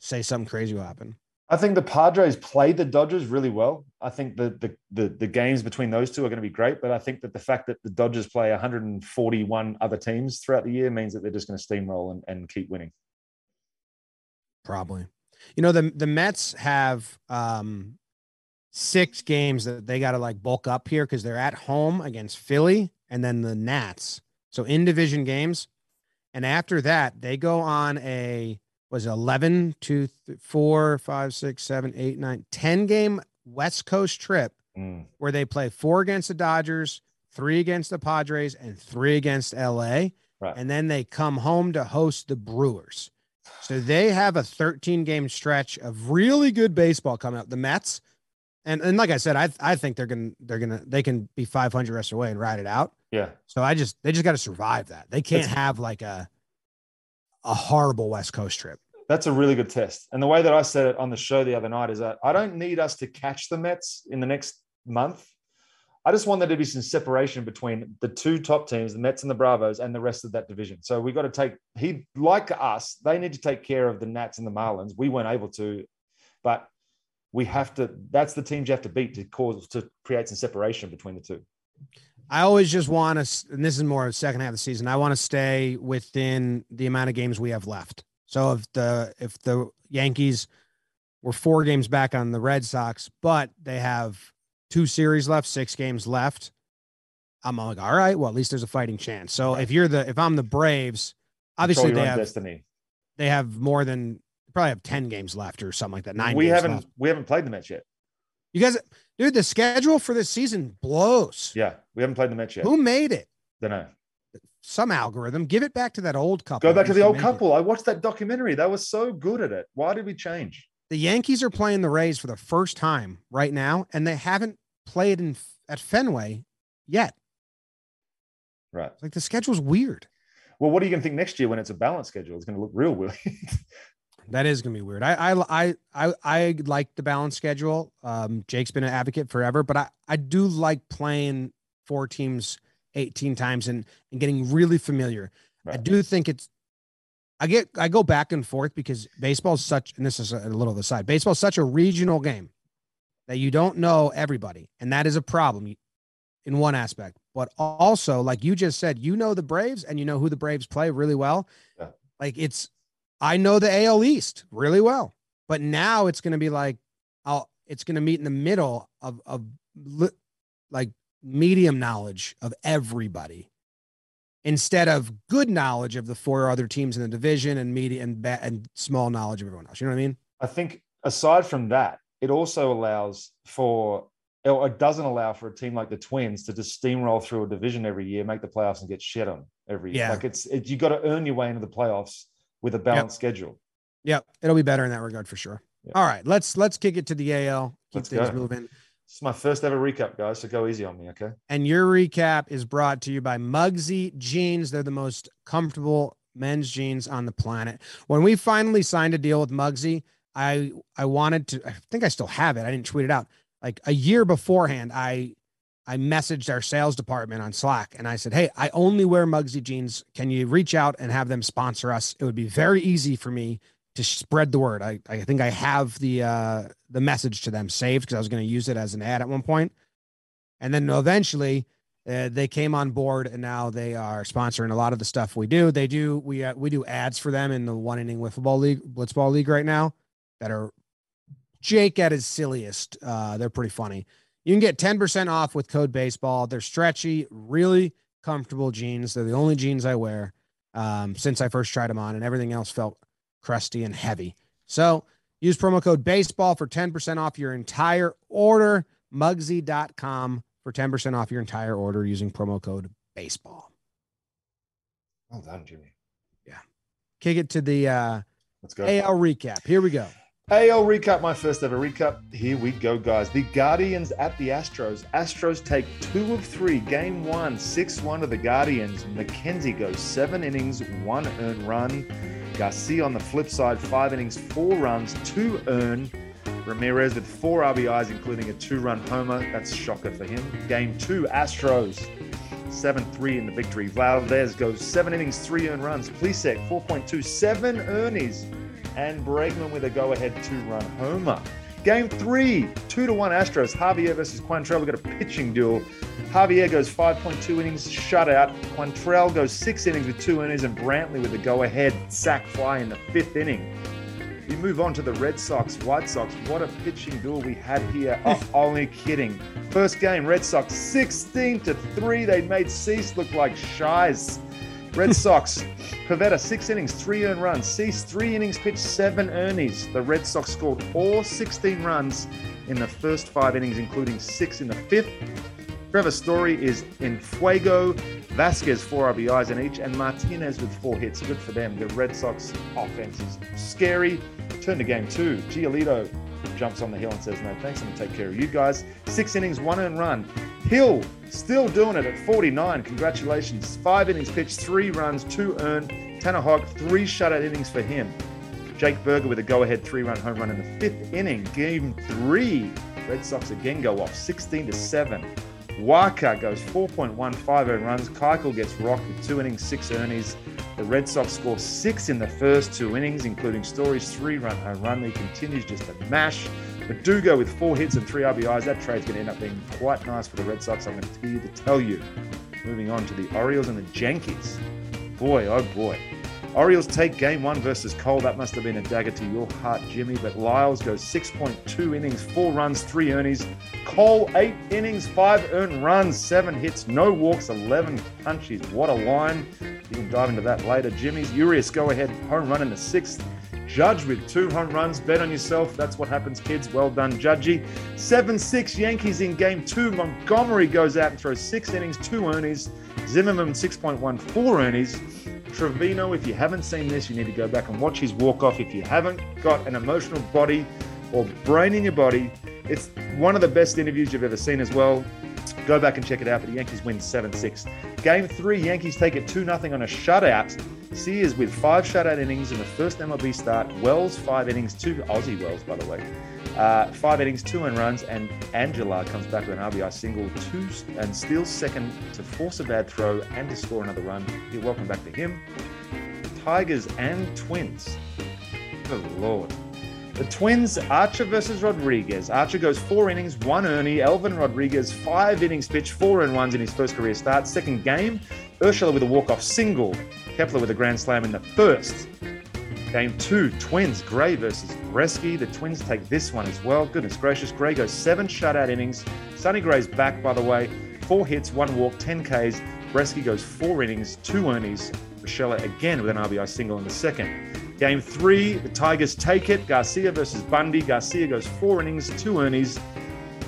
say something crazy will happen. I think the Padres played the Dodgers really well. I think the, the the the games between those two are going to be great, but I think that the fact that the Dodgers play 141 other teams throughout the year means that they're just going to steamroll and, and keep winning. Probably. You know the the Mets have um six games that they got to like bulk up here because they're at home against Philly and then the Nats. So in division games, and after that they go on a was 11 to th- 4 5 6 7 8 9 10 game west coast trip Mm. where they play four against the dodgers three against the padres and three against la Right. and then they come home to host the brewers so they have a 13 game stretch of really good baseball coming up the mets and, and like i said i i think they're gonna they're gonna they can be 500 rest away and ride it out Yeah. so I just they just got to survive that. They can't It's- have like a a horrible West Coast trip. That's a really good test. And the way that I said it on the show the other night is that I don't need us to catch the Mets in the next month. I just want there to be some separation between the two top teams, the Mets and the Bravos, and the rest of that division. So we got to take he like us, they need to take care of the Nats and the Marlins. We weren't able to, but we have to. That's the teams you have to beat to cause to create some separation between the two. I always just want to, and this is more of the second half of the season. I want to stay within the amount of games we have left. So if the if the Yankees were four games back on the Red Sox, but they have two series left, six games left, I'm like, all right, well at least there's a fighting chance. So if you're the if I'm the Braves, obviously they have destiny. they have more than probably have ten games left or something like that. Nine. we games haven't left. we haven't played the Mets yet. You guys, dude, the schedule for this season blows. Yeah, we haven't played the Mets yet. Who made it? Don't know. Some algorithm. Give it back to that old couple. Go back to the old make it. couple. I watched that documentary. They were so good at it. Why did we change? The Yankees are playing the Rays for the first time right now, and they haven't played in at Fenway yet. Right. Like the schedule's weird. Well, what are you going to think next year when it's a balanced schedule? It's going to look real weird. (laughs) That is gonna be weird. I I I I, I like the balance schedule. Um, Jake's been an advocate forever, but I I do like playing four teams 18 times and and getting really familiar. I do think it's. I get I go back and forth because baseball is such, and this is a little of the side. Baseball is such a regional game that you don't know everybody, and that is a problem in one aspect. But also, like you just said, you know the Braves and you know who the Braves play really well. Yeah. Like it's, I know the AL East really well, but now it's going to be like, I'll, it's going to meet in the middle of of li- like medium knowledge of everybody instead of good knowledge of the four other teams in the division and media and ba- and small knowledge of everyone else. You know what I mean? I think aside from that, it also allows for, or it doesn't allow for a team like the Twins to just steamroll through a division every year, make the playoffs, and get shit on every year. Yeah. Like it's, it, you got to earn your way into the playoffs with a balanced schedule. Yep, it'll be better in that regard for sure. Yeah. All right, let's let's kick it to the AL. Keep Let's things go. moving. This is my first ever recap, guys. So go easy on me, okay? And your recap is brought to you by Mugsy Jeans. They're the most comfortable men's jeans on the planet. When we finally signed a deal with Mugsy, I I wanted to. I think I still have it. I didn't tweet it out. Like a year beforehand, I I messaged our sales department on Slack and I said, "Hey, I only wear Mugsy jeans. Can you reach out and have them sponsor us? It would be very easy for me to spread the word. I, I think I have the uh the message to them saved because I was going to use it as an ad at one point. And then eventually uh, they came on board and now they are sponsoring a lot of the stuff we do. They do we uh, we do ads for them in the one inning wiffle league, blitzball league right now that are Jake at his silliest. Uh, they're pretty funny. You can get 10% off with code baseball. They're stretchy, really comfortable jeans. They're the only jeans I wear um, since I first tried them on, and everything else felt crusty and heavy. So use promo code baseball for 10% off your entire order. Mugsy.com for 10% off your entire order using promo code baseball. Well done, Jimmy. Yeah. Kick it to the uh, Let's go. AL recap. Here we go. AL recap, my first ever recap. Here we go, guys. The Guardians at the Astros. Astros take two of three. Game one, 6 1 to the Guardians. McKenzie goes seven innings, one earned run. Garcia on the flip side, five innings, four runs, two earned. Ramirez with four RBIs, including a two run homer. That's a shocker for him. Game two, Astros. 7 3 in the victory. Valdez goes seven innings, three earned runs. Plesac, 4.2, seven and Bregman with a go-ahead two-run homer. Game three, two to one Astros. Javier versus Quantrill. We got a pitching duel. Javier goes 5.2 innings, shutout. Quantrill goes six innings with two innings, and Brantley with a go-ahead sac fly in the fifth inning. We move on to the Red Sox, White Sox. What a pitching duel we had here. (laughs) Oh, only kidding. First game, Red Sox 16 to 3. They made Cease look like shies. Red Sox, Pivetta, six innings, three earned runs. Cease, three innings pitched, seven earnies. The Red Sox scored all 16 runs in the first five innings, including six in the fifth. Trevor Story is in fuego. Vasquez, four RBIs in each, and Martinez with four hits. Good for them. The Red Sox offense is scary. Turn to game two. Giolito jumps on the hill and says, No, thanks. I'm going to take care of you guys. Six innings, one earned run. Hill still doing it at 49. Congratulations. Five innings pitched, three runs, two earned. Tanner Houck, three shutout innings for him. Jake Burger with a go ahead three run home run in the fifth inning. Game three. Red Sox again go off 16 to 7. Wacha goes 4.15 earned runs. Keuchel gets rocked with two innings, six earnings. The Red Sox score six in the first two innings, including Story's three run home run. He continues just to mash. Verdugo with four hits and three RBIs. That trade's going to end up being quite nice for the Red Sox. I'm going to tell you to tell you. Moving on to the Orioles and the Yankees. Boy, oh boy. Orioles take game one versus Cole. That must have been a dagger to your heart, Jimmy. But Lyles goes 6.2 innings, four runs, three earnings. Cole, eight innings, five earned runs, seven hits, no walks, 11 punches. What a line. You can dive into that later. Jimmy's Urias go ahead home run in the sixth. Judge with two home runs. Bet on yourself. That's what happens, kids. Well done, Judgy. 7 6 Yankees in game two. Montgomery goes out and throws six innings, two earnings. Zimmerman 6.14 earnings. Trevino, if you haven't seen this, you need to go back and watch his walk off. If you haven't got an emotional body or brain in your body, it's one of the best interviews you've ever seen as well. Go back and check it out. But the Yankees win 7 6. Game three, Yankees take it 2 0 on a shutout. Sears with five shutout innings in the first MLB start. Wells, five innings, two Aussie Wells, by the way. Uh, five innings, two and runs, and Angela comes back with an RBI single, two and steals second to force a bad throw and to score another run. You're welcome back to him. Tigers and Twins. Good lord. The Twins, Archer versus Rodriguez. Archer goes four innings, one Ernie. Elvin Rodriguez, five innings pitched, four and ones in his first career start. Second game, Urshela with a walk-off single. Kepler with a grand slam in the first. Game two, Twins, Gray versus Gretzky. The Twins take this one as well. Goodness gracious, Gray goes seven shutout innings. Sonny Gray's back, by the way. Four hits, one walk, 10 Ks. Gretzky goes four innings, two Ernies. Urshela again with an RBI single in the second. Game three, the Tigers take it. Garcia versus Bundy. Garcia goes four innings, two earnies.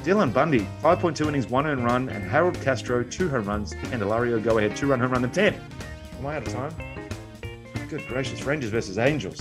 Dylan Bundy, 5.2 innings, one earned run, and Harold Castro, two home runs. And Delario go ahead, two run home run and 10. Am I out of time? Good gracious, Rangers versus Angels.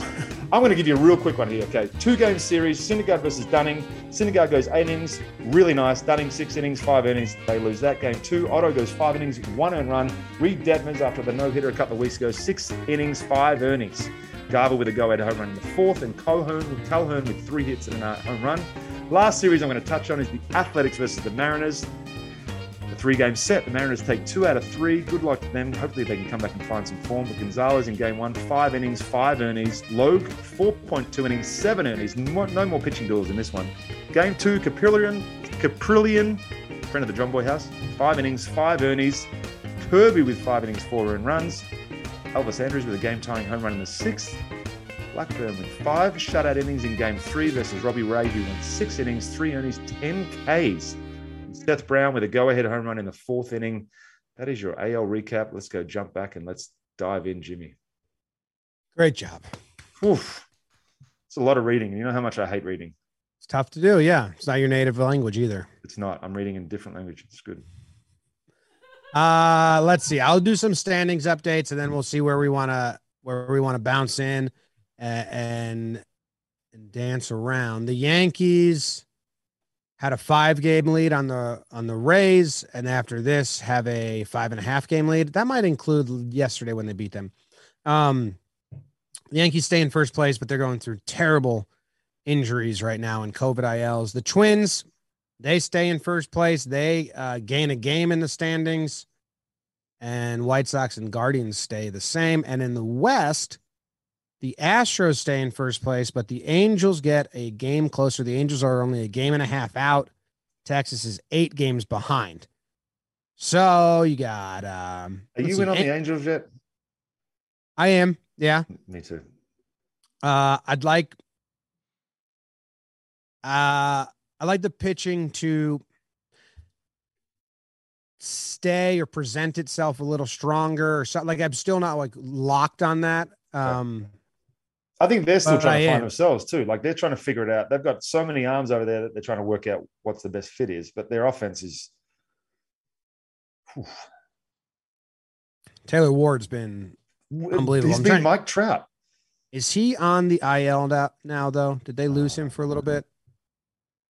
I'm going to give you a real quick one here. Okay, two game series, Syndergaard versus Dunning. Syndergaard goes eight innings, really nice. Dunning six innings, five innings. They lose that game. Two, Otto goes five innings, one earned run. Reid Detmers after the no hitter a couple of weeks ago, six innings, five earnings. Garver with a go-ahead home run in the fourth, and Calhoun Calhoun with three hits and a home run. Last series I'm going to touch on is the Athletics versus the Mariners. The three-game set. The Mariners take two out of three. Good luck to them. Hopefully they can come back and find some form. But Gonzalez in game one, five innings, five earnings. Logue, 4.2 innings, seven earnings. No, no more pitching duels in this one. Game two, Kaprielian, Kaprielian, friend of the John Boy House, five innings, five earnings. Kirby with five innings, four earned runs. Elvis Andrus with a game tying home run in the sixth. Blackburn with five shutout innings in game three versus Robbie Ray, who went six innings, three innings, 10 Ks. Seth Brown with a go ahead home run in the fourth inning. That is your AL recap. Let's go jump back and let's dive in, Jimmy. Great job. Oof. It's a lot of reading. You know how much I hate reading. It's tough to do. Yeah. It's not your native language either. It's not. I'm reading in different language. It's good. Uh, let's see. I'll do some standings updates and then we'll see where we want to where we want to bounce in and, and and dance around. The Yankees had a five game lead on the on the Rays, and after this have a five and a half game lead. That might include yesterday when they beat them. Um, the Yankees stay in first place, but they're going through terrible injuries right now and COVID ILs. The Twins they stay in first place. They uh, gain a game in the standings, and White Sox and Guardians stay the same. And in the West, the Astros stay in first place, but the Angels get a game closer. The Angels are only a game and a half out. Texas is eight games behind. So you got. Um, Are you in on the Angels yet? I am. Yeah. Me too. Uh, I'd like. Uh, I like the pitching to stay or present itself a little stronger or something. Like I'm still not like locked on that. Um, I think they're still trying to find am. themselves too. Like they're trying to figure it out. They've got so many arms over there that they're trying to work out what's the best fit is. But their offense is Taylor Ward's been. Unbelievable. He's I'm been trying- Mike Trout. Is he on the IL now, now though? Did they lose him for a little bit?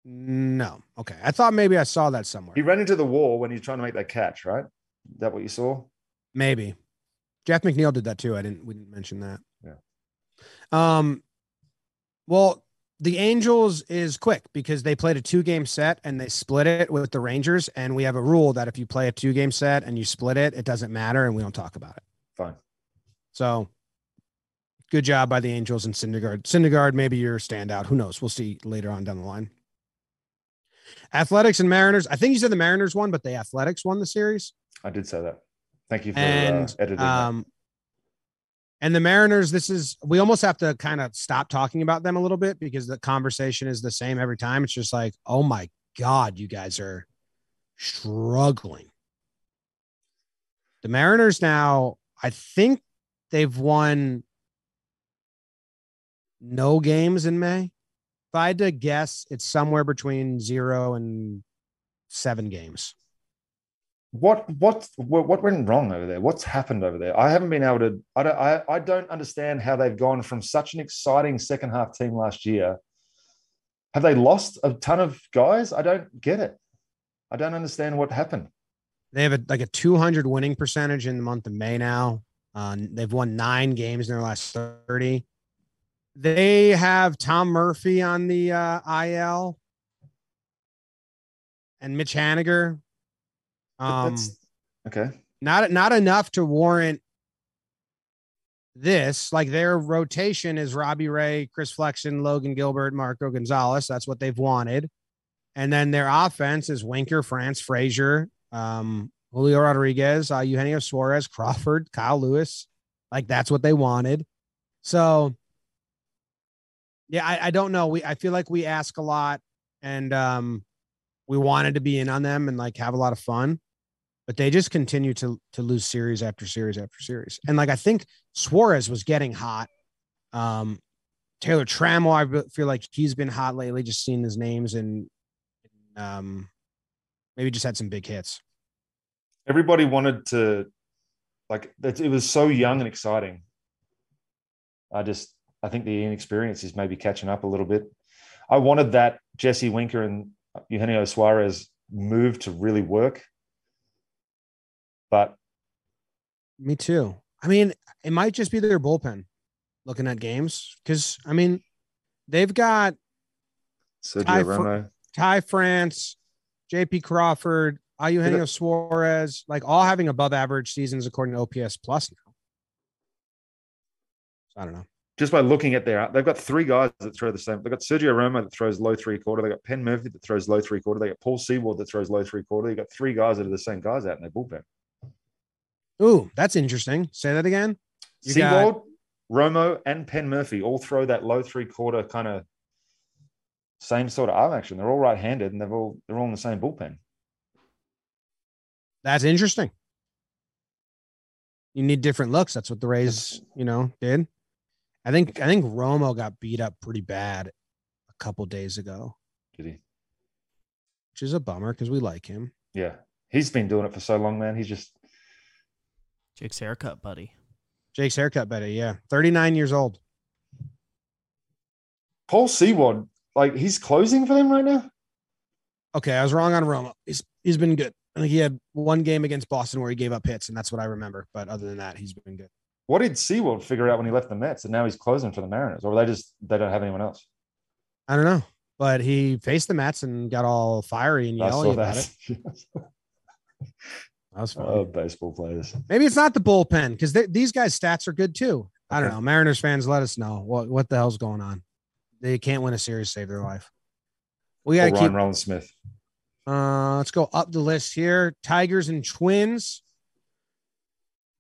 No. Okay. I thought maybe I saw that somewhere. He ran into the wall when he was trying to make that catch. Right? Is that what you saw? Maybe. Jeff McNeil did that too. I didn't. We didn't mention that. Yeah. Um. Well, the Angels is quick because they played a two game set and they split it with the Rangers, and we have a rule that if you play a two game set and you split it, it doesn't matter, and we don't talk about it. Fine. So, good job by the Angels and Syndergaard. Syndergaard, maybe your standout. Who knows? We'll see later on down the line. Athletics and Mariners. I think you said the Mariners won, but the Athletics won the series. I did say that. Thank you for and uh, editing. that. And the Mariners. This is we almost have to kind of stop talking about them a little bit because the conversation is the same every time. It's just like, oh my god, you guys are struggling. The Mariners now, I think they've won no games in May. If I had to guess, it's somewhere between zero and seven games. What what what went wrong over there? What's happened over there? I haven't been able to. I don't. I, I don't understand how they've gone from such an exciting second half team last year. Have they lost a ton of guys? I don't get it. I don't understand what happened. They have a, like a 200 winning percentage in the month of May now. Uh, they've won nine games in their last 30. They have Tom Murphy on the uh, IL and Mitch Haniger. Um, okay. not not enough to warrant this. Like their rotation is Robbie Ray, Chris Flexen, Logan Gilbert, Marco Gonzalez. That's what they've wanted. And then their offense is Winker, France, Frazier, um, Julio Rodriguez, uh, Eugenio Suarez, Crawford, Kyle Lewis. Like that's what they wanted. So, yeah, I, I don't know. We I feel like we ask a lot, and um, we wanted to be in on them and like have a lot of fun but they just continue to to lose series after series after series. And like I think Suarez was getting hot. Um, Taylor Trammell, I feel like he's been hot lately. Just seeing his names and um, maybe just had some big hits. Everybody wanted to, like, it was so young and exciting. I just, I think the inexperience is maybe catching up a little bit. I wanted that Jesse Winker and Eugenio Suarez move to really work, but Me too. I mean, it might just be their bullpen looking at games because I mean, they've got Sergio Ty Fr- Romo, Ty France, JP Crawford, Eugenio Suarez, like all having above average seasons according to OPS plus now. So I don't know. just by looking at their, they've got three guys that throw the same. They've got Sergio Romo that throws low three quarter. They got Penn Murfee that throws low three quarter. They got Paul Sewald that throws low three quarter. You got three guys that are the same guys out in their bullpen. Ooh, that's interesting. Say that again. You got- Romo, and Penn Murfee all throw that low three quarter kind of same sort of oh, arm action. They're all right handed and they're all they're all in the same bullpen. That's interesting. You need different looks. That's what the Rays, you know, did. I think I think Romo got beat up pretty bad a couple days ago, Did he? which is a bummer because we like him. Yeah. He's been doing it for so long, man. He's just Jake's haircut, buddy. Jake's haircut buddy. yeah. 39 years old. Paul Sewald, like he's closing for them right now. Okay, I was wrong on Romo. He's he's been good. I think he had one game against Boston where he gave up hits, and that's what I remember. But other than that, he's been good. What did Sewald figure out when he left the Mets and now he's closing for the Mariners? Or they just they don't have anyone else? I don't know. But he faced the Mets and got all fiery and yelling about it. (laughs) that. That was fun. oh, baseball players. Maybe it's not the bullpen because these guys' stats are good too. I don't know. Mariners fans, let us know what what the hell's going on. They can't win a series, save their life. We got to keep. Rollins Smith. Uh, let's go up the list here. Tigers and Twins.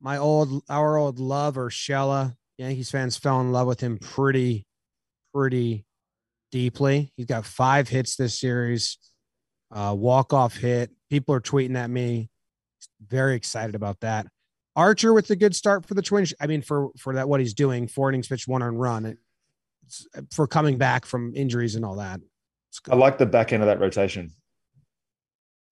My old, our old love, Urshela. Yankees fans fell in love with him pretty, pretty deeply. He's got five hits this series. Uh, walk off hit. People are tweeting at me. Very excited about that. Archer with a good start for the Twins. I mean, for for that what he's doing, four innings pitched, one on run, it's, for coming back from injuries and all that. I like the back end of that rotation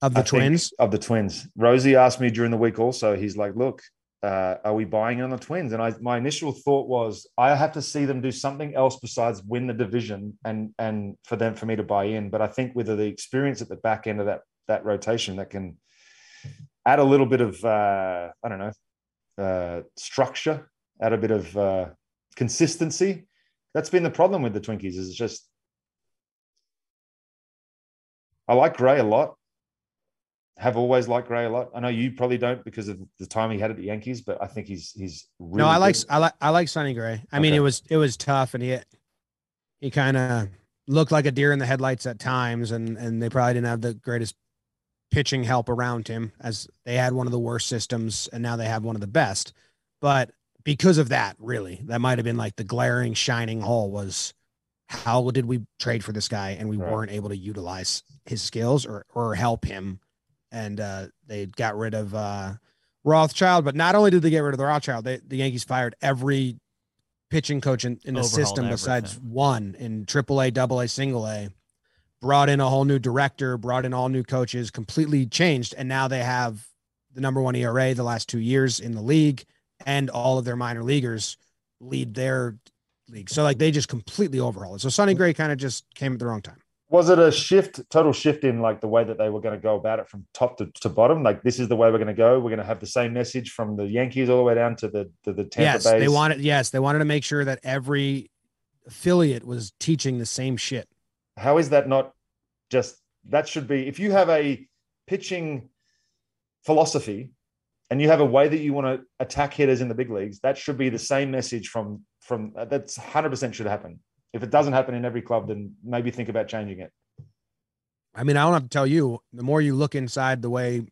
of the I Twins. of the Twins. Rosie asked me during the week also. He's like, "Look, uh, are we buying on the Twins?" And I, my initial thought was, I have to see them do something else besides win the division, and and for them for me to buy in. But I think with the experience at the back end of that that rotation, that can add a little bit of uh, I don't know uh, structure, add a bit of uh, consistency. That's been the problem with the Twinkies. Is it's just I like Gray a lot. Have always liked Gray a lot. I know you probably don't because of the time he had at the Yankees, but I think he's he's really no, I like good. I like I like Sonny Gray. I mean, it was it was tough, and he he kind of looked like a deer in the headlights at times, and and they probably didn't have the greatest pitching help around him, as they had one of the worst systems, and now they have one of the best. But because of that, really, that might have been like the glaring shining hole was how did we trade for this guy and we Right. weren't able to utilize his skills or or help him, and uh, they got rid of. uh Rothschild, but not only did they get rid of the Rothschild, they, the Yankees fired every pitching coach in, in the Overhauled system besides everything. one in triple A, double A, single A, brought in a whole new director, brought in all new coaches, completely changed. And now they have the number one ERA the last two years in the league, and all of their minor leaguers lead their league. So like they just completely overhauled it. So Sonny Gray kind of just came at the wrong time. Was it a shift, total shift in like the way that they were going to go about it from top to, to bottom? Like this is the way we're going to go. We're going to have the same message from the Yankees all the way down to the to the Tampa yes, they wanted. Yes, they wanted to make sure that every affiliate was teaching the same shit. How is that not just that should be if you have a pitching philosophy and you have a way that you want to attack hitters in the big leagues, that should be the same message from from uh, that's 100% should happen. If it doesn't happen in every club, then maybe think about changing it. I mean, I don't have to tell you. The more you look inside the way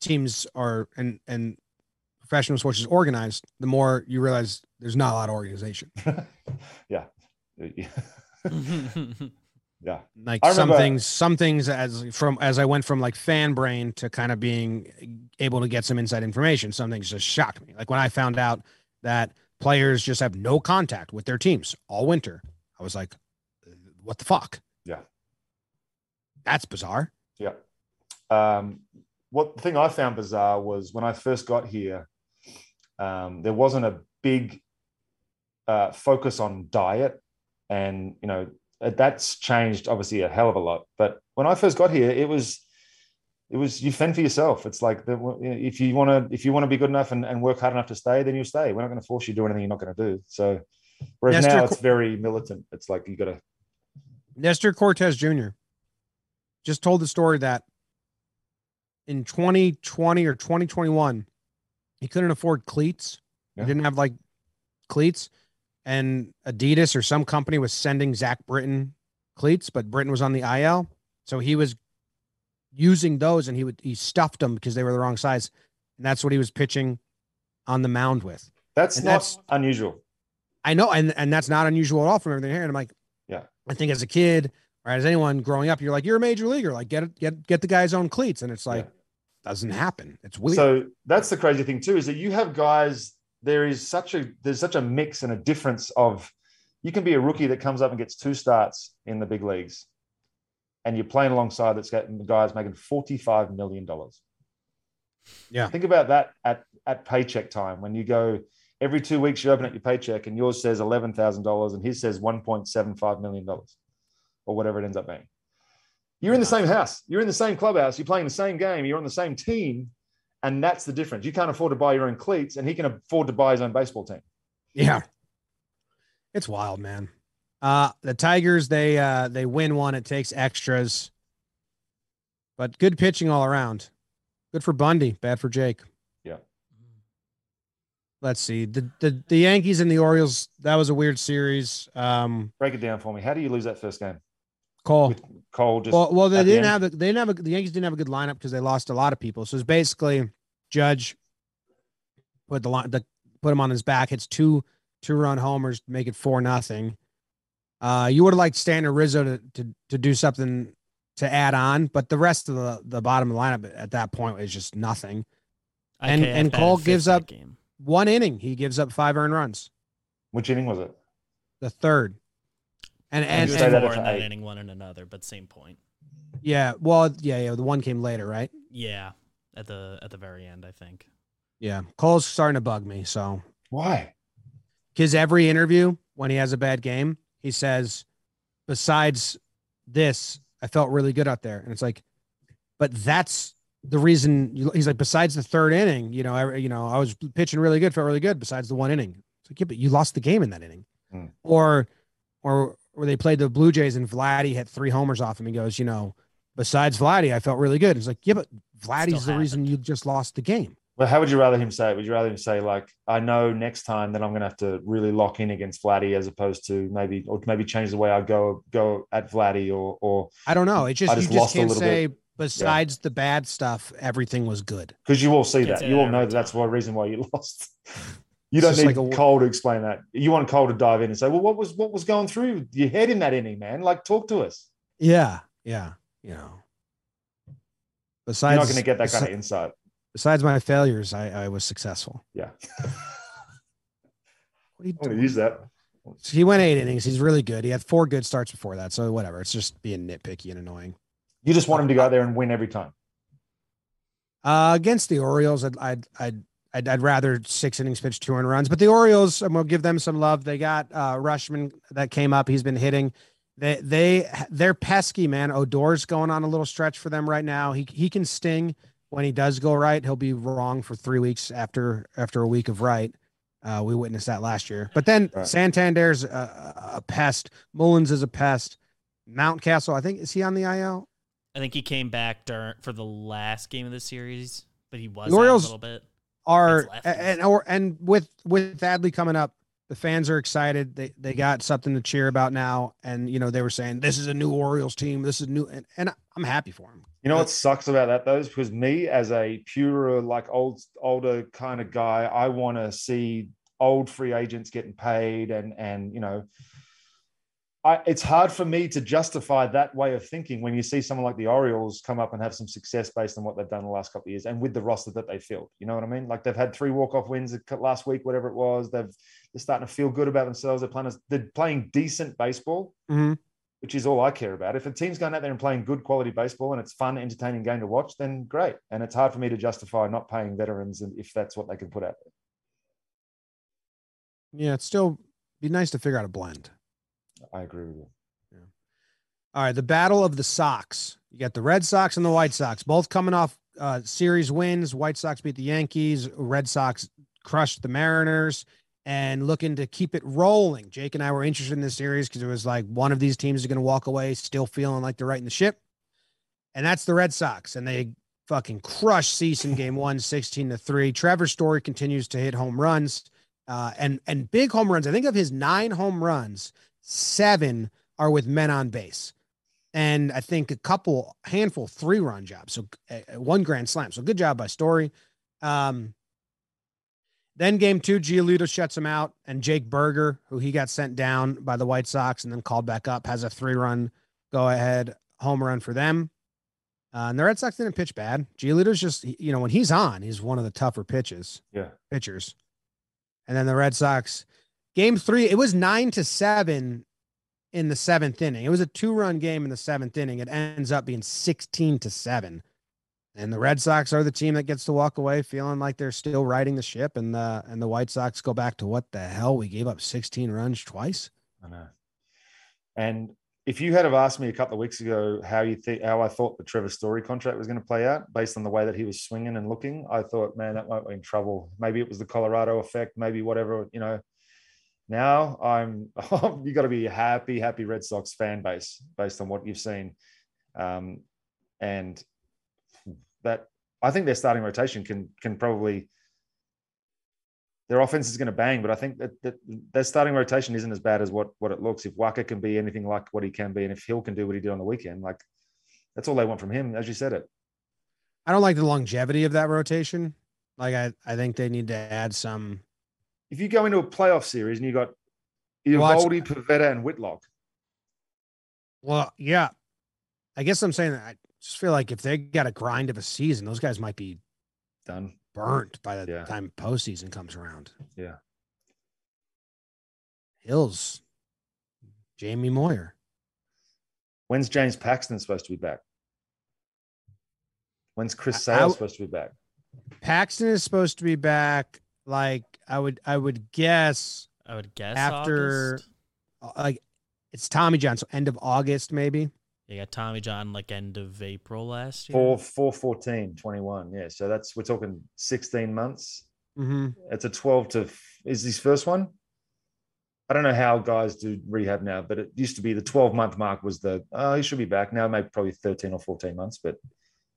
teams are and and professional sports is organized, the more you realize there's not a lot of organization. (laughs) yeah. yeah. (laughs) (laughs) Like I some things, some things as from as I went from like fan brain to kind of being able to get some inside information. Some things just shocked me. Like when I found out that players just have no contact with their teams all winter, I was like, "What the fuck?" Yeah. That's bizarre. Yeah. Um, what the thing I found bizarre was when I first got here, um, there wasn't a big uh, focus on diet, and you know uh, that's changed obviously a hell of a lot. But when I first got here, it was it was you fend for yourself. It's like the, if you want to if you want to be good enough and, and work hard enough to stay, then you stay. We're not going to force you to do anything you're not going to do. So whereas Nestor now it's very militant. It's like you got to Nestor Cortes Jr. just told the story that in 2020 or 2021, he couldn't afford cleats. Yeah. He didn't have like cleats, and Adidas or some company was sending Zach Britton cleats, but Britton was on the IL, so he was using those, and he would he stuffed them because they were the wrong size, and that's what he was pitching on the mound with. That's And not that's- unusual. I know, and and that's not unusual at all from everything here. And I'm like, Yeah. I think as a kid or as anyone growing up, you're like, you're a major leaguer, like get get get the guy's own cleats, and it's like doesn't happen. It's weird. So that's the crazy thing too, is that you have guys. There is such a there's such a mix and a difference of. You can be a rookie that comes up and gets two starts in the big leagues, and you're playing alongside that's getting the guys making forty five million dollars. Yeah. Think about that at at paycheck time when you go every two weeks you open up your paycheck and yours says eleven thousand dollars and his says one point seven five million dollars, or whatever it ends up being. You're in the same house. You're in the same clubhouse. You're playing the same game. You're on the same team. And that's the difference. You can't afford to buy your own cleats, and he can afford to buy his own baseball team. yeah, it's wild, man. Uh, the Tigers they uh they win one. It takes extras, but good pitching all around. Good for Bundy, bad for Jake. Yeah. Let's see the the the Yankees and the Orioles. That was a weird series. Um, Break it down for me. How do you lose that first game? Cole. With Cole just well, well, they didn't end? have a, they didn't have a, the Yankees didn't have a good lineup because they lost a lot of people. So it's basically Judge put the line the put him on his back, hits two two run homers, make it four nothing. Uh, you would have liked Stanton or Rizzo to, to to do something to add on, but the rest of the the bottom of the lineup at that point is just nothing. And- IKF and Cole gives up- Game. One inning, he gives up five earned runs. Which inning was it? The third. And and, you He and that four in that inning, one in another, but same point. yeah, well, yeah, yeah, the one came later, right? Yeah, at the at the very end, I think. Yeah. Cole's starting to bug me. So Why? because every interview when he has a bad game, he says, besides this, I felt really good out there. And it's like, but that's the reason you, he's like, besides the third inning, you know, I, you know, I was pitching really good, felt really good besides the one inning. It's like, yeah, but you lost the game in that inning. Hmm. Or, or, or they played the Blue Jays and Vladdy hit three homers off him. He goes, you know, besides Vladdy, I felt really good. It's like, yeah, but Vladdy's Still the reason you just lost the game. Well, how would you rather him say it? Would you rather him say like, "I know next time that I'm going to have to really lock in against Vladdy," as opposed to maybe, or maybe change the way I go go at Vladdy, or or I don't know. It just, I you just just lost a can't little say besides the bad stuff, everything was good. because you all see that, say you all know that that's time. one reason why you (laughs) lost. You don't need like a- Cole to explain that. You want Cole to dive in and say, "Well, what was what was going through your head in that inning, man? Like, talk to us." Yeah, yeah, you know. Besides, You're not going to get that kind besi- of insight. besides my failures, I, I was successful. Yeah, (laughs) What are you doing? use that. He went eight innings. He's really good. He had four good starts before that. So whatever. It's just being nitpicky and annoying. You just want him to go out there and win every time. Uh, against the Orioles, I'd, I'd, I'd, I'd, I'd rather six innings pitch, two earned runs. But the Orioles, I'm gonna give them some love. They got uh, Rutschman that came up. He's been hitting. They, they, they're pesky, man. Odor's going on a little stretch for them right now. He, he can sting when he does go right. He'll be wrong for three weeks after, after a week of right. Uh, we witnessed that last year. But then Right. Santander's a, a pest. Mullins is a pest. Mountcastle, I think, is he on the IL? I think he came back during for the last game of the series, but he was The out a little bit. Are and or and with with Adley coming up, the fans are excited. They they got something to cheer about now, and you know they were saying this is a new Orioles team. This is new, and, and I'm happy for them. You know what sucks about that though is because me as a pure like old older kind of guy, I want to see old free agents getting paid and and you know I, it's hard for me to justify that way of thinking when you see someone like the Orioles come up and have some success based on what they've done the last couple of years and with the roster that they filled. You know what I mean? Like they've had three walk off wins last week, whatever it was. They've they're starting to feel good about themselves. They're playing they're playing decent baseball Mhm. which is all I care about. If a team's going out there and playing good quality baseball and it's fun, entertaining game to watch, then great. And it's hard for me to justify not paying veterans and if that's what they can put out there. Yeah, it's still be nice to figure out a blend. I agree with you. Yeah. All right, the battle of the Sox. You got the Red Sox and the White Sox, both coming off uh, series wins. White Sox beat the Yankees. Red Sox crushed the Mariners, and looking to keep it rolling. Jake and I were interested in this series because it was like one of these teams is going to walk away still feeling like they're right in the ship, and that's the Red Sox, and they fucking crushed Cease in Game One, 16 to three. Trevor Story continues to hit home runs, uh, and and big home runs. I think of his nine home runs, seven are with men on base and I think a couple handful three run jobs. So uh, one grand slam. So good job by Story. Um, then game two, Giolito shuts him out, and Jake Burger, who he got sent down by the White Sox and then called back up, has a three run go ahead home run for them. Uh, and the Red Sox didn't pitch bad. Giolito's just, you know, when he's on, he's one of the tougher pitches Yeah. pitchers. And then the Red Sox, game three, it was nine to seven in the seventh inning. It was a two run game in the seventh inning. It ends up being 16 to seven. And the Red Sox are the team that gets to walk away feeling like they're still riding the ship. And the and the White Sox go back to what the hell? We gave up 16 runs twice. I know. And if you had have asked me a couple of weeks ago how you think how I thought the Trevor Story contract was going to play out based on the way that he was swinging and looking, I thought, man, that might be in trouble. Maybe it was the Colorado effect, maybe whatever, you know. Now I'm (laughs) you got to be a happy, happy Red Sox fan base based on what you've seen. Um, and that I think their starting rotation can can probably their offense is going to bang, but I think that, that their starting rotation isn't as bad as what what it looks. If Wacha can be anything like what he can be, and if Hill can do what he did on the weekend, like that's all they want from him, as you said it. I don't like the longevity of that rotation. Like I, I think they need to add some. If you go into a playoff series and you got Eovaldi, Pivetta, and Whitlock, Well, yeah. I guess I'm saying that I just feel like if they got a grind of a season, those guys might be Done. burnt by the Yeah. time postseason comes around. Yeah. Hills, Jamie Moyer. When's James Paxton supposed to be back? When's Chris Sale supposed to be back? Paxton is supposed to be back. Like I would, I would guess I would guess After- August. uh, like it's Tommy John, so end of August maybe. You got Tommy John like end of April last year. Four, four, 14, 21. Yeah. So that's, we're talking 16 months. Mm-hmm. It's a 12 to, is this first one? I don't know how guys do rehab now, but it used to be the 12 month mark was the, oh, he should be back now, maybe probably 13 or 14 months, but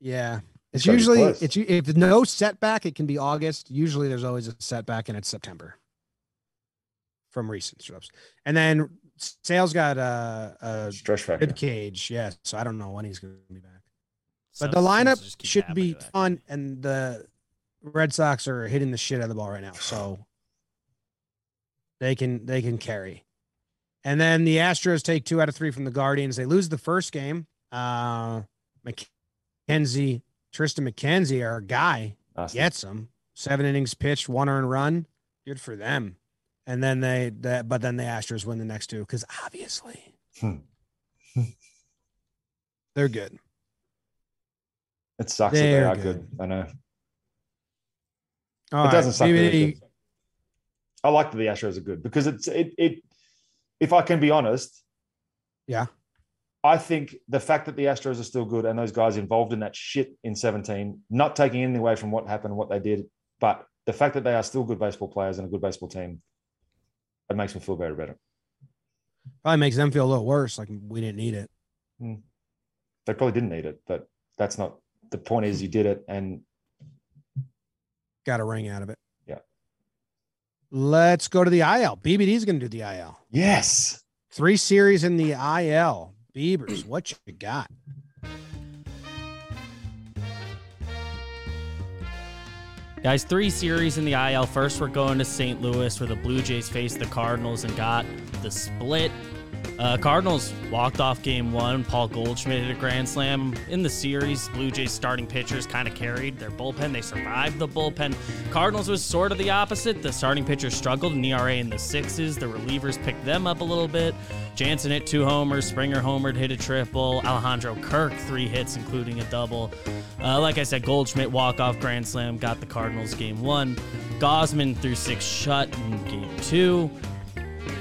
Yeah. It's It's gotta be usually close. it's if no setback, it can be August. Usually there's always a setback and it's September from recent strips. And then Sales got a, a stress fracture. rib cage. Yeah. So I don't know when he's going to be back. So But the lineup to just keep should be to fun. And the Red Sox are hitting the shit out of the ball right now. So they can they can carry. And then the Astros take two out of three from the Guardians. They lose the first game. Uh McKenzie, Triston McKenzie, our guy, Nasty. gets them. Seven innings pitched, one earned run. Good for them. And then they that but then the Astros win the next two because obviously Hmm. (laughs) they're good. It sucks that they They're are good. good. I know. All it doesn't suck. they're good. I like that the Astros are good because it's it it. If I can be honest, Yeah. I think the fact that the Astros are still good and those guys involved in that shit in 17, not taking anything away from what happened and what they did, but the fact that they are still good baseball players and a good baseball team, it makes me feel better about it. probably makes them feel a little worse. Like we didn't need it. Hmm. They probably didn't need it, but that's not the point. Is you did it, and Got a ring out of it. Yeah. Let's go to the IL. BBD's going to do the IL. yes, Three series in the IL. Beavers, what you got? Guys, three series in the IL. First, we're going to St. Louis where the Blue Jays faced the Cardinals and got the split. Uh, Cardinals walked off game one. Paul Goldschmidt hit a grand slam in the series. Blue Jays starting pitchers kind of carried their bullpen. They survived the bullpen. Cardinals was sort of the opposite. The starting pitchers struggled, an ERA in the sixes. The relievers picked them up a little bit. Jansen hit two homers. Springer homered, hit a triple. Alejandro Kirk three hits, including a double. Uh, like I said, Goldschmidt walk off grand slam got the Cardinals game one. Gausman threw six shut in game two.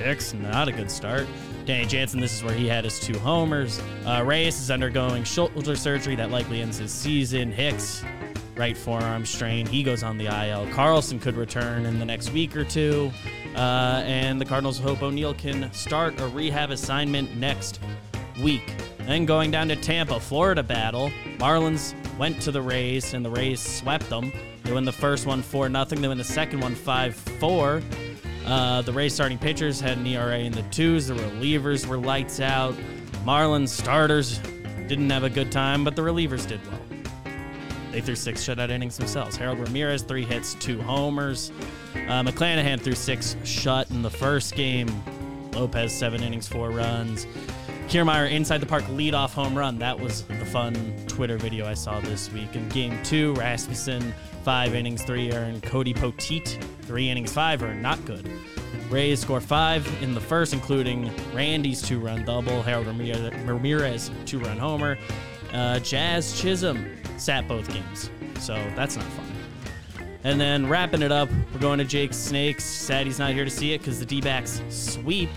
Hicks, not a good start. Danny Jansen, this is where he had his two homers. Uh, Reyes is undergoing shoulder surgery that likely ends his season. Hicks, right forearm strain, he goes on the IL. Carlson could return in the next week or two. Uh, and the Cardinals hope O'Neill can start a rehab assignment next week. Then going down to Tampa, Florida battle. Marlins went to the Rays, and the Rays swept them. They win the first one 4 0. They win the second one 5 4. Uh, the Rays starting pitchers had an ERA in the twos. The relievers were lights out. Marlins starters didn't have a good time, but the relievers did well. They threw six shutout innings themselves. Harold Ramirez, three hits, two homers. Uh, McClanahan threw six shut in the first game. Lopez, seven innings, four runs. Kiermaier inside the park leadoff home run. That was the fun Twitter video I saw this week. In game two, Rasmussen, five innings, three earned. Cody Poteet, three innings, five earned. Not good. Rays score five in the first, including Randy's two run double, Harold Ramirez, Ramirez two run homer. Uh, Jazz Chisholm sat both games, so that's not fun. And then wrapping it up, we're going to Jake Snakes. Sad he's not here to see it because the D backs sweep.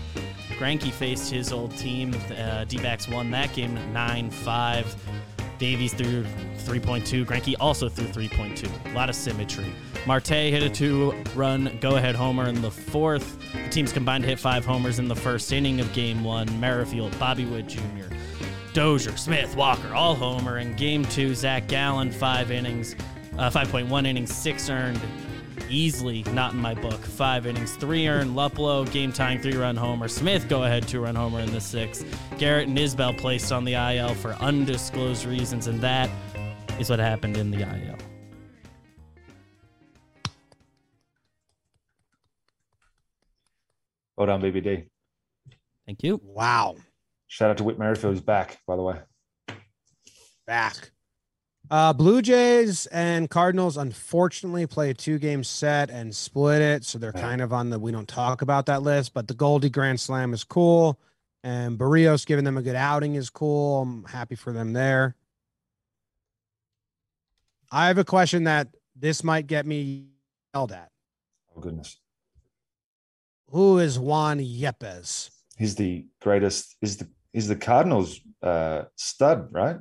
Greinke faced his old team. Uh, D backs won that game 9 5. Davies threw 3.2. Greinke also threw 3.2. A lot of symmetry. Marte hit a two run go ahead homer in the fourth. The teams combined hit five homers in the first inning of game one. Merrifield, Bobby Witt Jr., Dozier, Smith, Walker, all homer. In game two, Zach Gallen, five innings, uh, 5.1 innings, six earned. Easily not in my book. Five innings, three earned. Luplo, game tying three run homer. Smith, go ahead, two run homer in the sixth. Garrett and Isbel placed on the IL for undisclosed reasons, and that is what happened in the IL. well done, BBD. Thank you. Wow. Shout out to Whit Merrifield, who's back, by the way. back. Uh, Blue Jays and Cardinals unfortunately play a two game set and split it. So they're kind of on the we don't talk about that list, but the Goldie Grand Slam is cool. And Berríos giving them a good outing is cool. I'm happy for them there. I have a question that this might get me yelled at. Oh goodness, Who is Juan Yepez? he's the greatest. Is the he's the Cardinals uh, stud, right?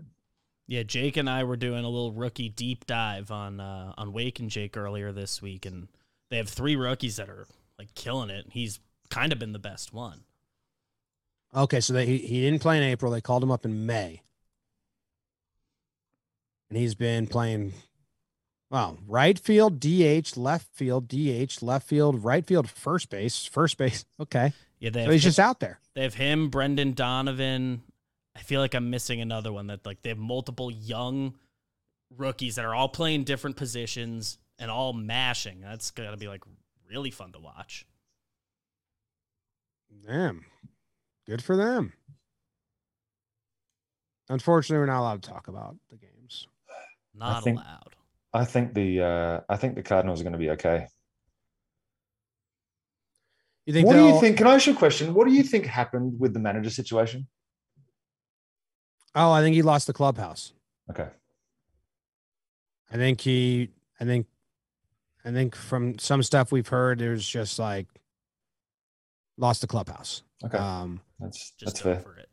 Yeah, Jake and I were doing a little rookie deep dive on uh, on Wake and Jake earlier this week, and they have three rookies that are like killing it. He's kind of been the best one. Okay, so they, he, he didn't play in April. They called him up in May. And he's been playing, well, right field, DH, left field, DH, left field, right field, first base, first base. (laughs) Okay. Yeah, they So he's him, just out there. they have him, Brendan Donovan. I feel like I'm missing another one that like they have multiple young rookies that are all playing different positions and all mashing. That's gotta be like really fun to watch. Damn. Good for them. Unfortunately, we're not allowed to talk about the games. (sighs) Not think- allowed. I think the uh, I think the Cardinals are going to be okay. You think what do you think? Can I ask you a question? What do you think happened with the manager situation? Oh, I think he lost the clubhouse. Okay, I think he, I think, I think from some stuff we've heard, there's just like lost the clubhouse. okay, Um, that's Just that's fair. over it.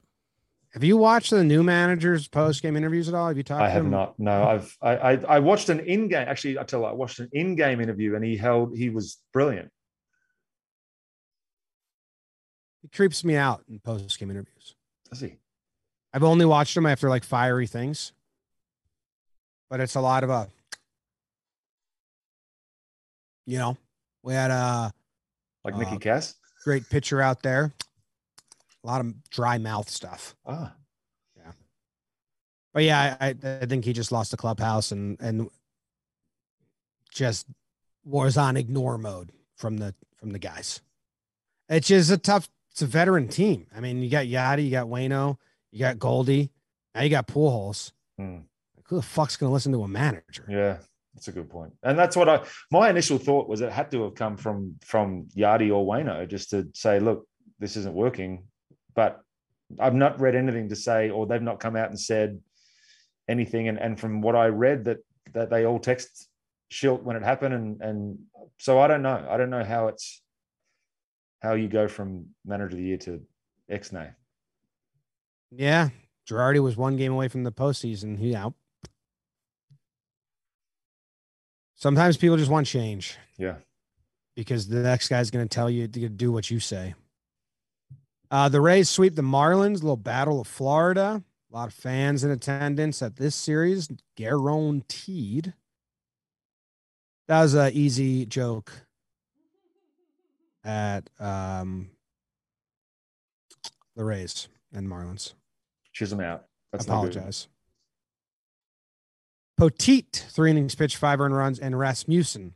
have you watched the new managers post game interviews at all? Have you talked? I to have him? not. No, I've I, I I watched an in game. Actually, I tell you, I watched an in game interview, and he held. He was brilliant. He creeps me out in post game interviews. Does he? I've only watched them after like fiery things, but it's a lot of a, you know, we had a Like Uh, Mickey Cass? great pitcher out there, a lot of dry mouth stuff. Ah, yeah, But yeah, I, I I think he just lost the clubhouse and and just was on ignore mode from the from the guys. It's just a tough. It's a veteran team. I mean, you got Yadi, you got Wayno, you got Goldie, now you got Pujols. Hmm. Like, who the fuck's gonna listen to a manager? yeah, that's a good point. And that's what I. My initial thought was it had to have come from from Yardi or Wayno just to say, look, this isn't working. But I've not read anything to say, or they've not come out and said anything. And and from what I read, that that they all text Shildt when it happened, and and so I don't know. I don't know how it's how you go from manager of the year to X nay. Yeah, Girardi was one game away from the postseason. He out. Sometimes people just want change Yeah. because the next guy's going to tell you to do what you say. Uh, the Rays sweep the Marlins, little battle of Florida. A lot of fans in attendance at this series, guaranteed. That was an easy joke at um, the Rays and Marlins. Chisholm out. That's. Apologize. Poteet, three innings pitched, five earned runs, and Rasmussen.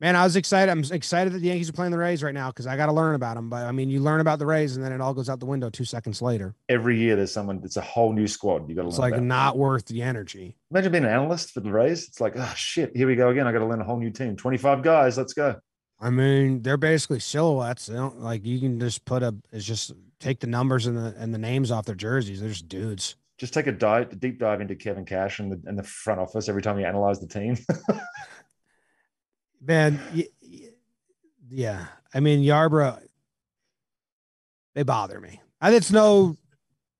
Man, I was excited. I'm excited that the Yankees are playing the Rays right now because I got to learn about them. But I mean, you learn about the Rays and then it all goes out the window two seconds later. Every year there's someone. It's a whole new squad. You got to It's like about. not worth the energy. Imagine being an analyst for the Rays. It's like, oh shit, here we go again. I got to learn a whole new team. 25 guys, let's go. I mean, they're basically silhouettes. They don't like you can just put a. It's just take the numbers and the and the names off their jerseys. They're just dudes. Just take a dive, deep dive into Kevin Cash and the and the front office every time you analyze the team. (laughs) Man, yeah. I mean, Yarbrough, they bother me. And it's no,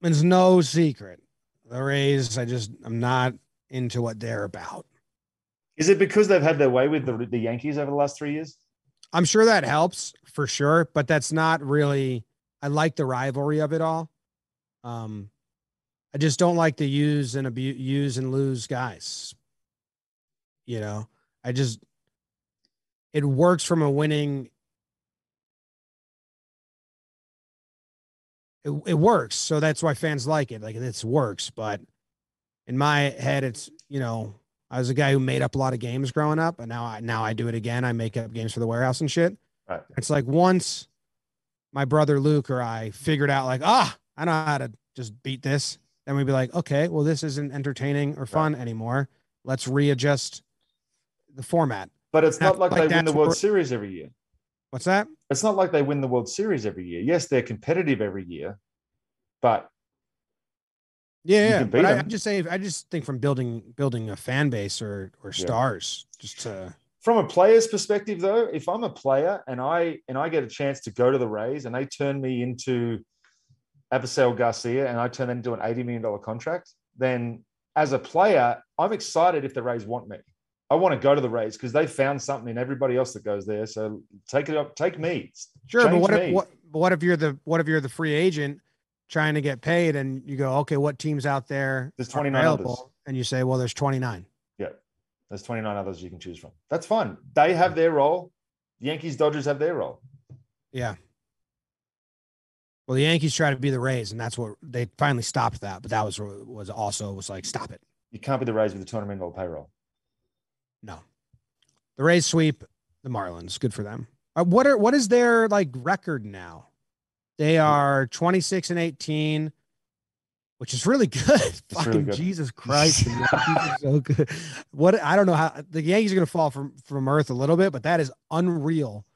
it's no secret. The Rays, I just, I'm not into what they're about. Is it because they've had their way with the, the Yankees over the last three years? I'm sure that helps for sure, but that's not really. I like the rivalry of it all. Um, I just don't like to use and abuse, use and lose guys. You know, I just it works from a winning. It, it works, so that's why fans like it. Like it works, but in my head, it's you know I was a guy who made up a lot of games growing up, and now I now I do it again. I make up games for the warehouse and shit. Right. It's like once my brother Luke or I figured out, like, ah, I know how to just beat this. then we'd be like, okay, well, this isn't entertaining or fun anymore. Let's readjust the format. But it's not Like like they win the World where- Series every year. What's that? It's not like they win the World Series every year. Yes, they're competitive every year, but Yeah, yeah. But I. I'm just saying, I just think from building building a fan base or or Yeah. stars, just to from a player's perspective though if i'm a player and i and i get a chance to go to the rays and they turn me into Avisail garcia and i turn them into an 80 million dollar contract then as a player i'm excited if the rays want me i want to go to the rays because they found something in everybody else that goes there so take it up take me sure. But what if what what if you're the what if you're the free agent trying to get paid and you go, okay, what teams out there There's 29 available? And you say, well, there's 29. There's 29 others you can choose from that's fun they have their role The yankees dodgers have their role Yeah. Well, the Yankees try to be the Rays, and that's what they finally stopped that. But that was was also was like, stop it. you can't be the rays with a 200 million dollar payroll No. The Rays sweep the Marlins. Good for them. Uh, what are what is their like record now? They are 26 and 18, which is really good. (laughs) really Fucking good. Jesus Christ. (laughs) so good. What I don't know how the Yankees are gonna fall from from earth a little bit, but that is unreal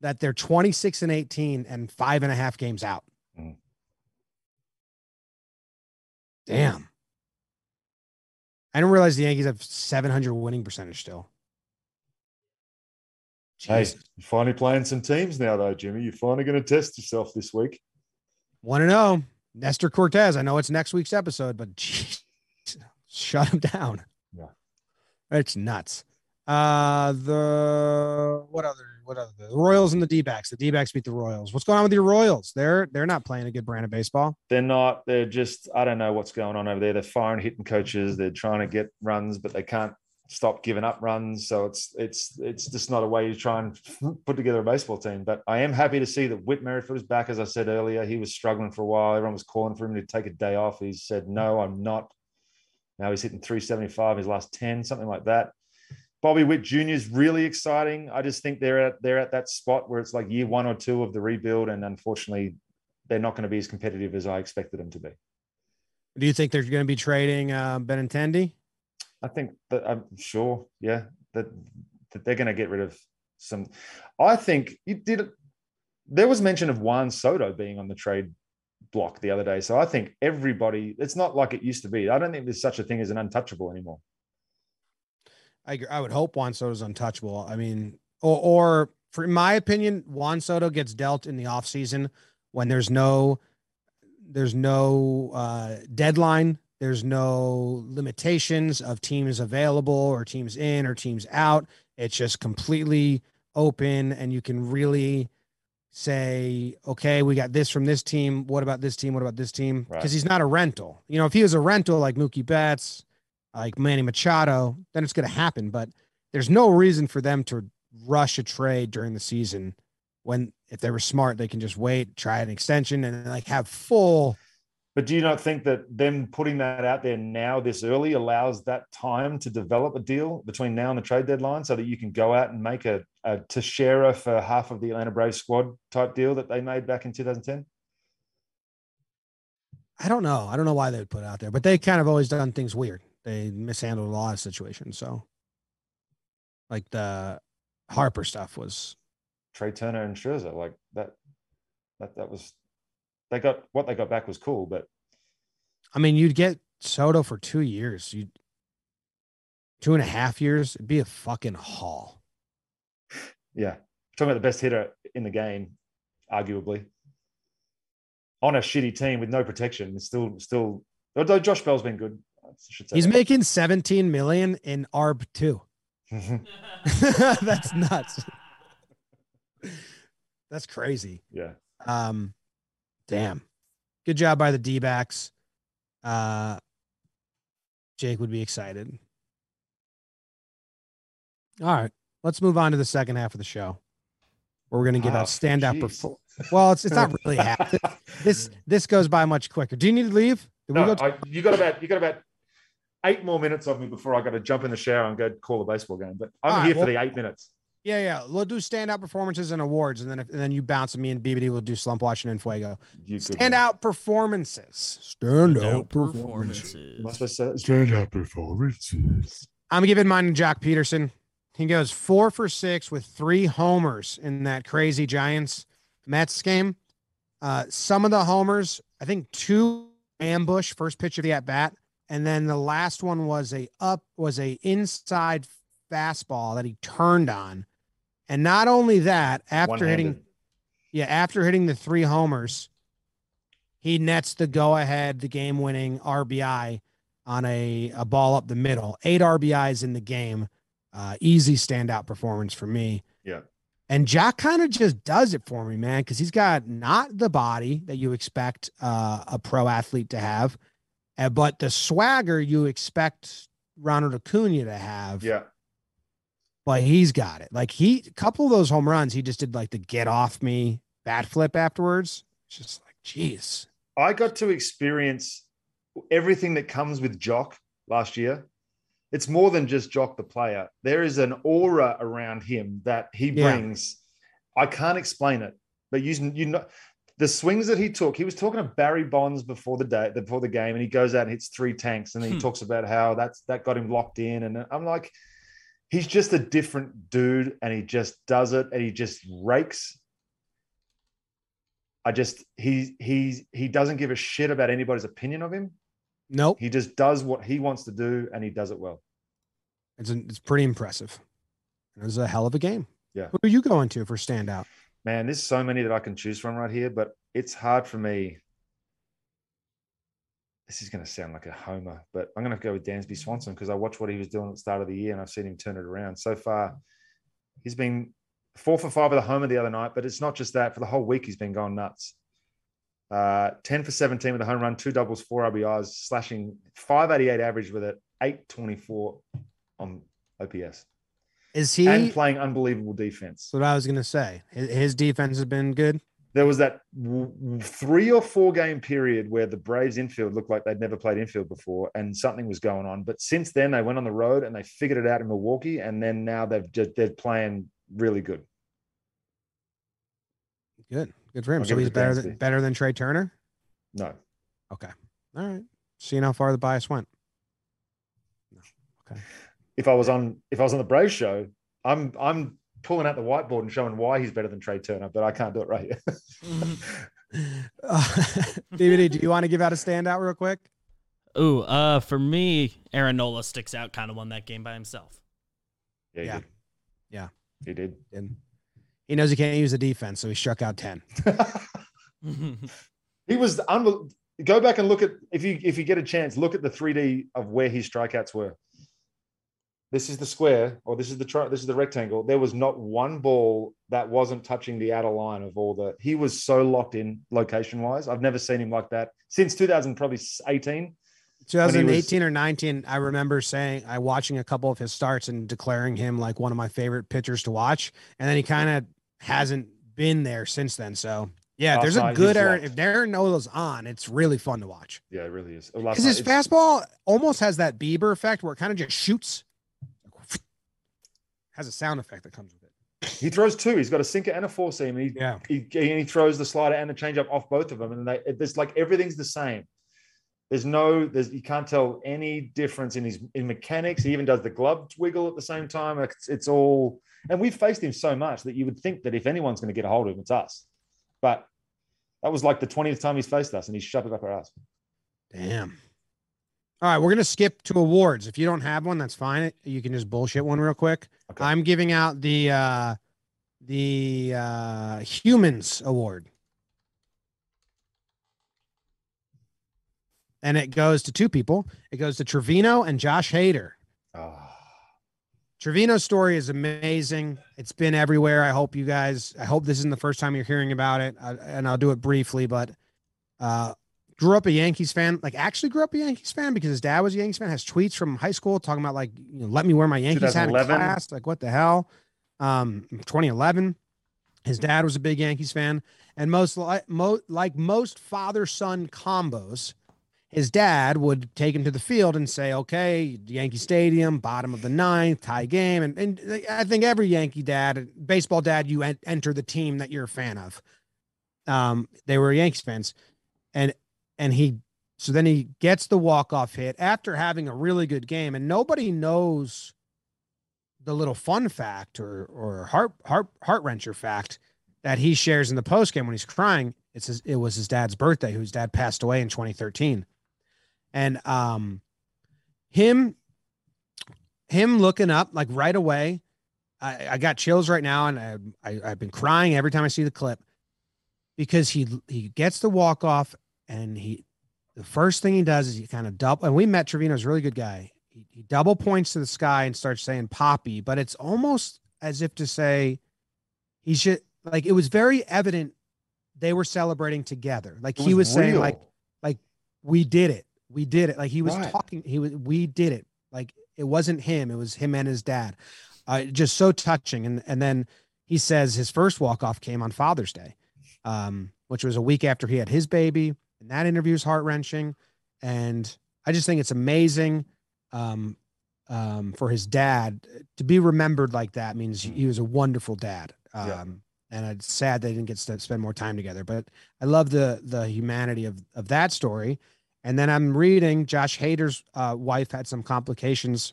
that they're 26 and 18 and five and a half games out. Mhm. Damn. I didn't realize the Yankees have 700 winning percentage still. hey Jesus. you're finally playing some teams now though jimmy you're finally going to test yourself this week Want to know Nestor Cortes? I know it's next week's episode, but (laughs) geez, shut him down. Yeah. it's nuts. Uh, the what other what other the Royals and the D-backs. The D-backs beat the Royals. What's going on with your Royals? They're they're not playing a good brand of baseball. they're not they're just i don't know what's going on over there they're firing hitting coaches they're trying to get runs but they can't stop giving up runs so it's it's it's just not a way to try and put together a baseball team but i am happy to see that whit merrifield is back as i said earlier he was struggling for a while everyone was calling for him to take a day off he said no i'm not now he's hitting 375 his last 10 something like that Bobby Witt Jr. is really exciting. I just think they're at they're at that spot where it's like year one or two of the rebuild, and unfortunately, they're not going to be as competitive as I expected them to be. Do you think they're going to be trading uh, Benintendi? I think that I'm sure, yeah, that, that they're going to get rid of some. I think you did. There was mention of Juan Soto being on the trade block the other day, so I think everybody. It's not like it used to be. I don't think there's such a thing as an untouchable anymore. I. I would hope Juan Soto's untouchable. I mean, or or for my opinion, Juan Soto gets dealt in the offseason when there's no there's no uh, deadline, there's no limitations of teams available or teams in or teams out. It's just completely open, and you can really say, okay, we got this from this team. What about this team? What about this team? Right. Because he's not a rental. You know, if he was a rental like Mookie Betts, like Manny Machado, then it's going to happen. But there's no reason for them to rush a trade during the season when, if they were smart, they can just wait, try an extension, and like have full. But do you not think that them putting that out there now this early allows that time to develop a deal between now and the trade deadline so that you can go out and make a, a Teixeira for half of the Atlanta Braves squad type deal that they made back in 2010? I don't know. I don't know why they would put it out there, but they kind of always done things weird. They mishandled a lot of situations. So, like the Harper stuff was Trea Turner and Scherzer, like that, that, that was, they got what they got back was cool, but I mean, you'd get Soto for two years. You two and a half years. It'd be a fucking haul. yeah, talking about the best hitter in the game, arguably on a shitty team with no protection. It's still, still, although Josh Bell's been good. I should say He's that. making 17 million in ARB too. (laughs) (laughs) That's nuts. (laughs) That's crazy. yeah. Um, damn. Good job by the D backs. Uh, Jake would be excited. All right, let's move on to the second half of the show. Where we're going to give Oh, out standout jeez. perform. Well, it's it's not really (laughs) half. This this goes by much quicker. Do you need to leave? Did we No, go I, you got about you got about eight more minutes of me before I got to jump in the shower and go call a baseball game. But I'm All right, here well- for the eight minutes. Yeah, yeah. We'll do standout performances and awards, and then if, and then you bounce, and me and BBD will do slump watching and fuego. You could Standout performances. Standout performances. Am I supposed to say standout performances? I'm giving mine to Joc Pederson. He goes four for six with three homers in that crazy Giants Mets game. Uh, some of the homers, I think two ambush first pitch of the at bat, and then the last one was a up was a inside fastball that he turned on. And not only that, after hitting One-handed. yeah, after hitting the three homers, he nets the go ahead, the game winning RBI on a, a ball up the middle. Eight RBIs in the game. Uh, easy standout performance for me. Yeah. And Jack kind of just does it for me, man, because he's got not the body that you expect uh, a pro athlete to have, uh, but the swagger you expect Ronald Acuna to have Yeah. But he's got it. Like he, a couple of those home runs, he just did like the get off me bat flip afterwards. It's just like, geez. I got to experience everything that comes with Joc last year. It's more than just Joc the player. There is an aura around him that he Yeah. brings. I can't explain it, but you you know the swings that he took. He was talking to Barry Bonds before the day before the game, and he goes out and hits three tanks, and then he Hmm. talks about how that's that got him locked in. And I'm like, he's just a different dude, and he just does it, and he just rakes. I just he he's he doesn't give a shit about anybody's opinion of him. Nope. He just does what he wants to do, and he does it well. It's, it's pretty impressive. It was a hell of a game. Yeah. Who are you going to for standout? Man, there's so many that I can choose from right here, but it's hard for me. This is going to sound like a homer, but I'm going to go with Dansby Swanson because I watched what he was doing at the start of the year and I've seen him turn it around. So far, he's been four for five with a homer the other night, but it's not just that. For the whole week, he's been going nuts. Uh, 10 for 17 with a home run, two doubles, four RBIs, slashing 588 average with it, 824 on OPS, Is he? and playing unbelievable defense. That's what I was going to say. His defense has been good. There was that three or four game period where the Braves infield looked like they'd never played infield before and something was going on. But since then, they went on the road and they figured it out in Milwaukee. And then now they've just, they're playing really good. Good. Good for him. I'll so he's better than, better than Trea Turner. No, Okay. All right. Seeing how far the bias went. No. Okay. If I was on if I was on the Braves show, I'm I'm pulling out the whiteboard and showing why he's better than Trea Turner, but I can't do it right here. (laughs) Uh, BBD, do you want to give out a standout real quick? Ooh, uh, for me, Aaron Nola sticks out. Kind of won that game by himself. yeah, he Yeah. did. Yeah. he did. And he knows he can't use the defense, so he struck out 10. (laughs) (laughs) he was unbel- go back and look at if you if you get a chance look at the 3d of where his strikeouts were this is the square or this is the tri- this is the rectangle there was not one ball that wasn't touching the outer line of all the he was so locked in location wise i've never seen him like that since 2000 probably 18 2018 or 19, I remember saying I watching a couple of his starts and declaring him like one of my favorite pitchers to watch. And then he kind of hasn't been there since then. So yeah, there's a good Aaron. If Aaron Nola's on, it's really fun to watch. yeah it really is Because his fastball almost has that Bieber effect where it kind of just shoots. Has a sound effect that comes with it. he throws two. He's got a sinker and a four seam. And he, Yeah. he, he throws the slider and the changeup off both of them. And they there's like everything's the same. There's no there's you can't tell any difference in his in mechanics. He even does the glove wiggle at the same time. It's, it's all and we've faced him so much that you would think that if anyone's going to get a hold of him it's us. But that was like the 20th time he's faced us and he's shoved it up our ass. Damn. All right, we're gonna skip to awards. If you don't have one, that's fine. You can just bullshit one real quick. Okay. I'm giving out the uh the uh humans award. And it goes to two people. It goes to Trevino and Josh Hader. oh, Trevino's story is amazing. It's been everywhere. I hope you guys, I hope this isn't the first time you're hearing about it. Uh, and I'll do it briefly, but uh, grew up a Yankees fan, like actually grew up a Yankees fan because his dad was a Yankees fan, has tweets from high school talking about like, you know, let me wear my Yankees hat in class. Like, what the hell? Um, 2011. His dad was a big Yankees fan. And most like, mo- like most father son combos, his dad would take him to the field and say, "Okay, Yankee Stadium, bottom of the ninth, tie game." And, and I think every Yankee dad, baseball dad, you en- enter the team that you're a fan of. Um, they were Yankees fans, and and he so then he gets the walk off hit after having a really good game, and nobody knows the little fun fact or or heart heart heart wrencher fact that he shares in the post game when he's crying. It's his, it was his dad's birthday, whose dad passed away in 2013 and um him him looking up like right away i, I got chills right now and I, I i've been crying every time i see the clip because he he gets the walk off and he the first thing he does is he kind of double and we met trevino's a really good guy. He, he double points to the sky and starts saying poppy but it's almost as if to say he should like it was very evident they were celebrating together. Like It he was saying like like we did it. We did it. Like he was Right. talking he was we did it. Like it wasn't him it was him and his dad. Uh, just so touching and and then he says his first walk off came on father's day um which was a week after he had his baby and that interview is heart-wrenching and i just think it's amazing um um for his dad to be remembered like that means he was a wonderful dad um Yeah. and it's sad they didn't get to spend more time together but i love the the humanity of of that story and then I'm reading Josh Hader's uh, wife had some complications.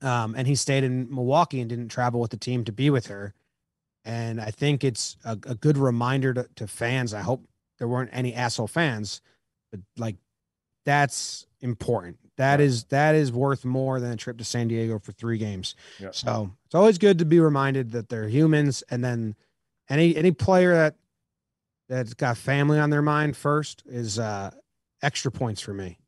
Um, and he stayed in Milwaukee and didn't travel with the team to be with her. And I think it's a, a good reminder to, to fans. I hope there weren't any asshole fans, but like that's important. That Right. is that is worth more than a trip to San Diego for three games. Yeah. So it's always good to be reminded that they're humans. And then any any player that that's got family on their mind first is uh extra points for me.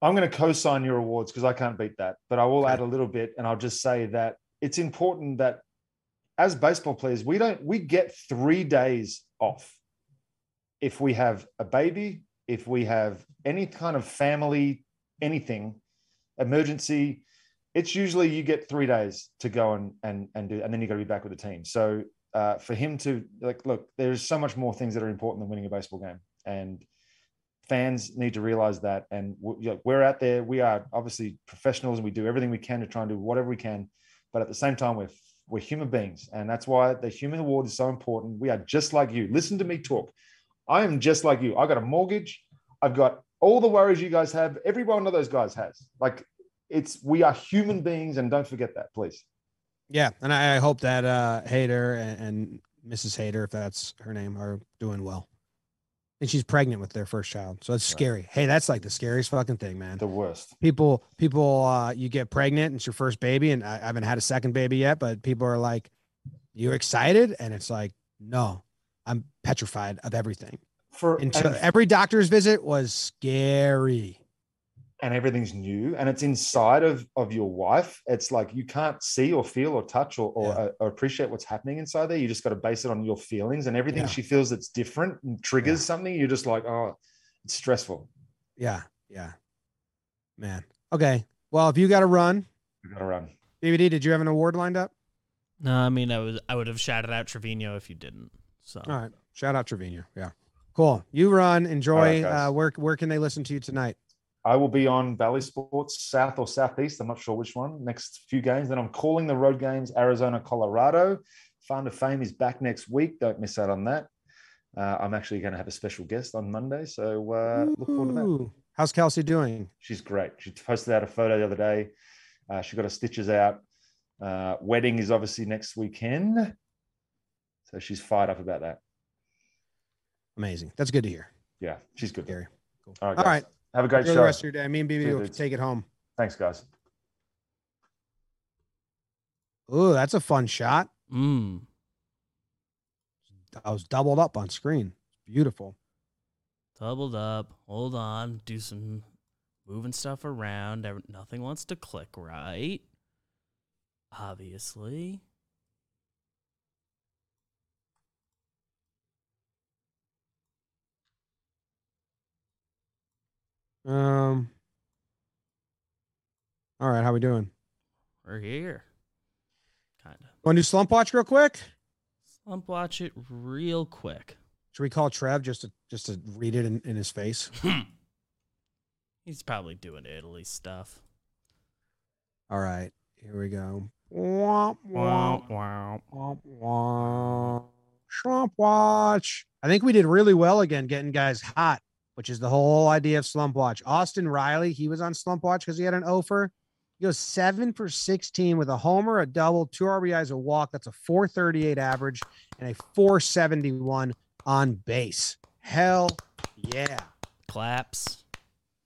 I'm going to co-sign your awards because I can't beat that, but I will Okay. add a little bit, and I'll just say that it's important that as baseball players, we don't we get three days off if we have a baby, if we have any kind of family, anything, emergency. It's usually you get three days to go and and and do, and then you got to be back with the team. So uh, for him to like, look, there's so much more things that are important than winning a baseball game, and fans need to realize that. And we're out there. We are obviously professionals, and we do everything we can to try and do whatever we can. But at the same time, we're we're human beings, and that's why the human award is so important. We are just like you. Listen to me talk. I am just like you. I got a mortgage. I've got all the worries you guys have. Every one of those guys has. Like it's we are human beings, and don't forget that, please. Yeah, and I, I hope that uh Hader and, and Mrs. Hader, if that's her name, are doing well. And she's pregnant with their first child, so it's Right. scary. Hey, that's like the scariest fucking thing, man. The worst. People, people, uh, you get pregnant, and it's your first baby, and I, I haven't had a second baby yet, but people are like, "You excited?" And it's like, "No, I'm petrified of everything." For Until and- every doctor's visit was scary. and everything's new and it's inside of of your wife it's like you can't see or feel or touch or, or, Yeah. uh, or appreciate what's happening inside there you just got to base it on your feelings and everything Yeah. she feels that's different and triggers Yeah. something you're just like oh it's stressful Yeah, yeah, man. Okay, well, if you got to run, we gotta run BBD, did you have an award lined up? No, I mean I was I would have shouted out Trevino if you didn't. So All right. Shout out Trevino. Yeah. Cool. You run. Enjoy. All right, guys. uh, where where can they listen to you tonight? i will be on Bally Sports south or southeast i'm not sure which one next few games then i'm calling the road games arizona colorado farm to fame is back next week don't miss out on that uh, i'm actually going to have a special guest on monday so uh, look forward to that How's Kelsey doing? She's great. She posted out a photo the other day. Uh, she got her stitches out. Uh, wedding is obviously next weekend. So she's fired up about that. Amazing. That's good to hear. Yeah, she's good. Gary. Cool. All right. All guys. right. Have a great Enjoy show. the rest of your day. Me and BBD See you, will dudes. take it home. Thanks, guys. Ooh, that's a fun shot. mm, I was doubled up on screen. Beautiful. doubled up. Hold on. Do some moving stuff around. Nothing wants to click right. Obviously. Um. All right. How we doing? We're here. Kind of. Want to do slump watch real quick? Slump watch it real quick. Should we call Trev just to just to read it in, in his face? (laughs) He's probably doing Italy stuff. All right, here we go. Womp, womp, wow. womp, womp. Slump watch. I think we did really well again getting guys hot, which is the whole idea of slump watch. Austin Riley, he was on slump watch because he had an offer. He goes seven for 16 with a homer, a double, two RBIs, a walk. That's a 438 average and a 471 on base. Hell yeah. Claps.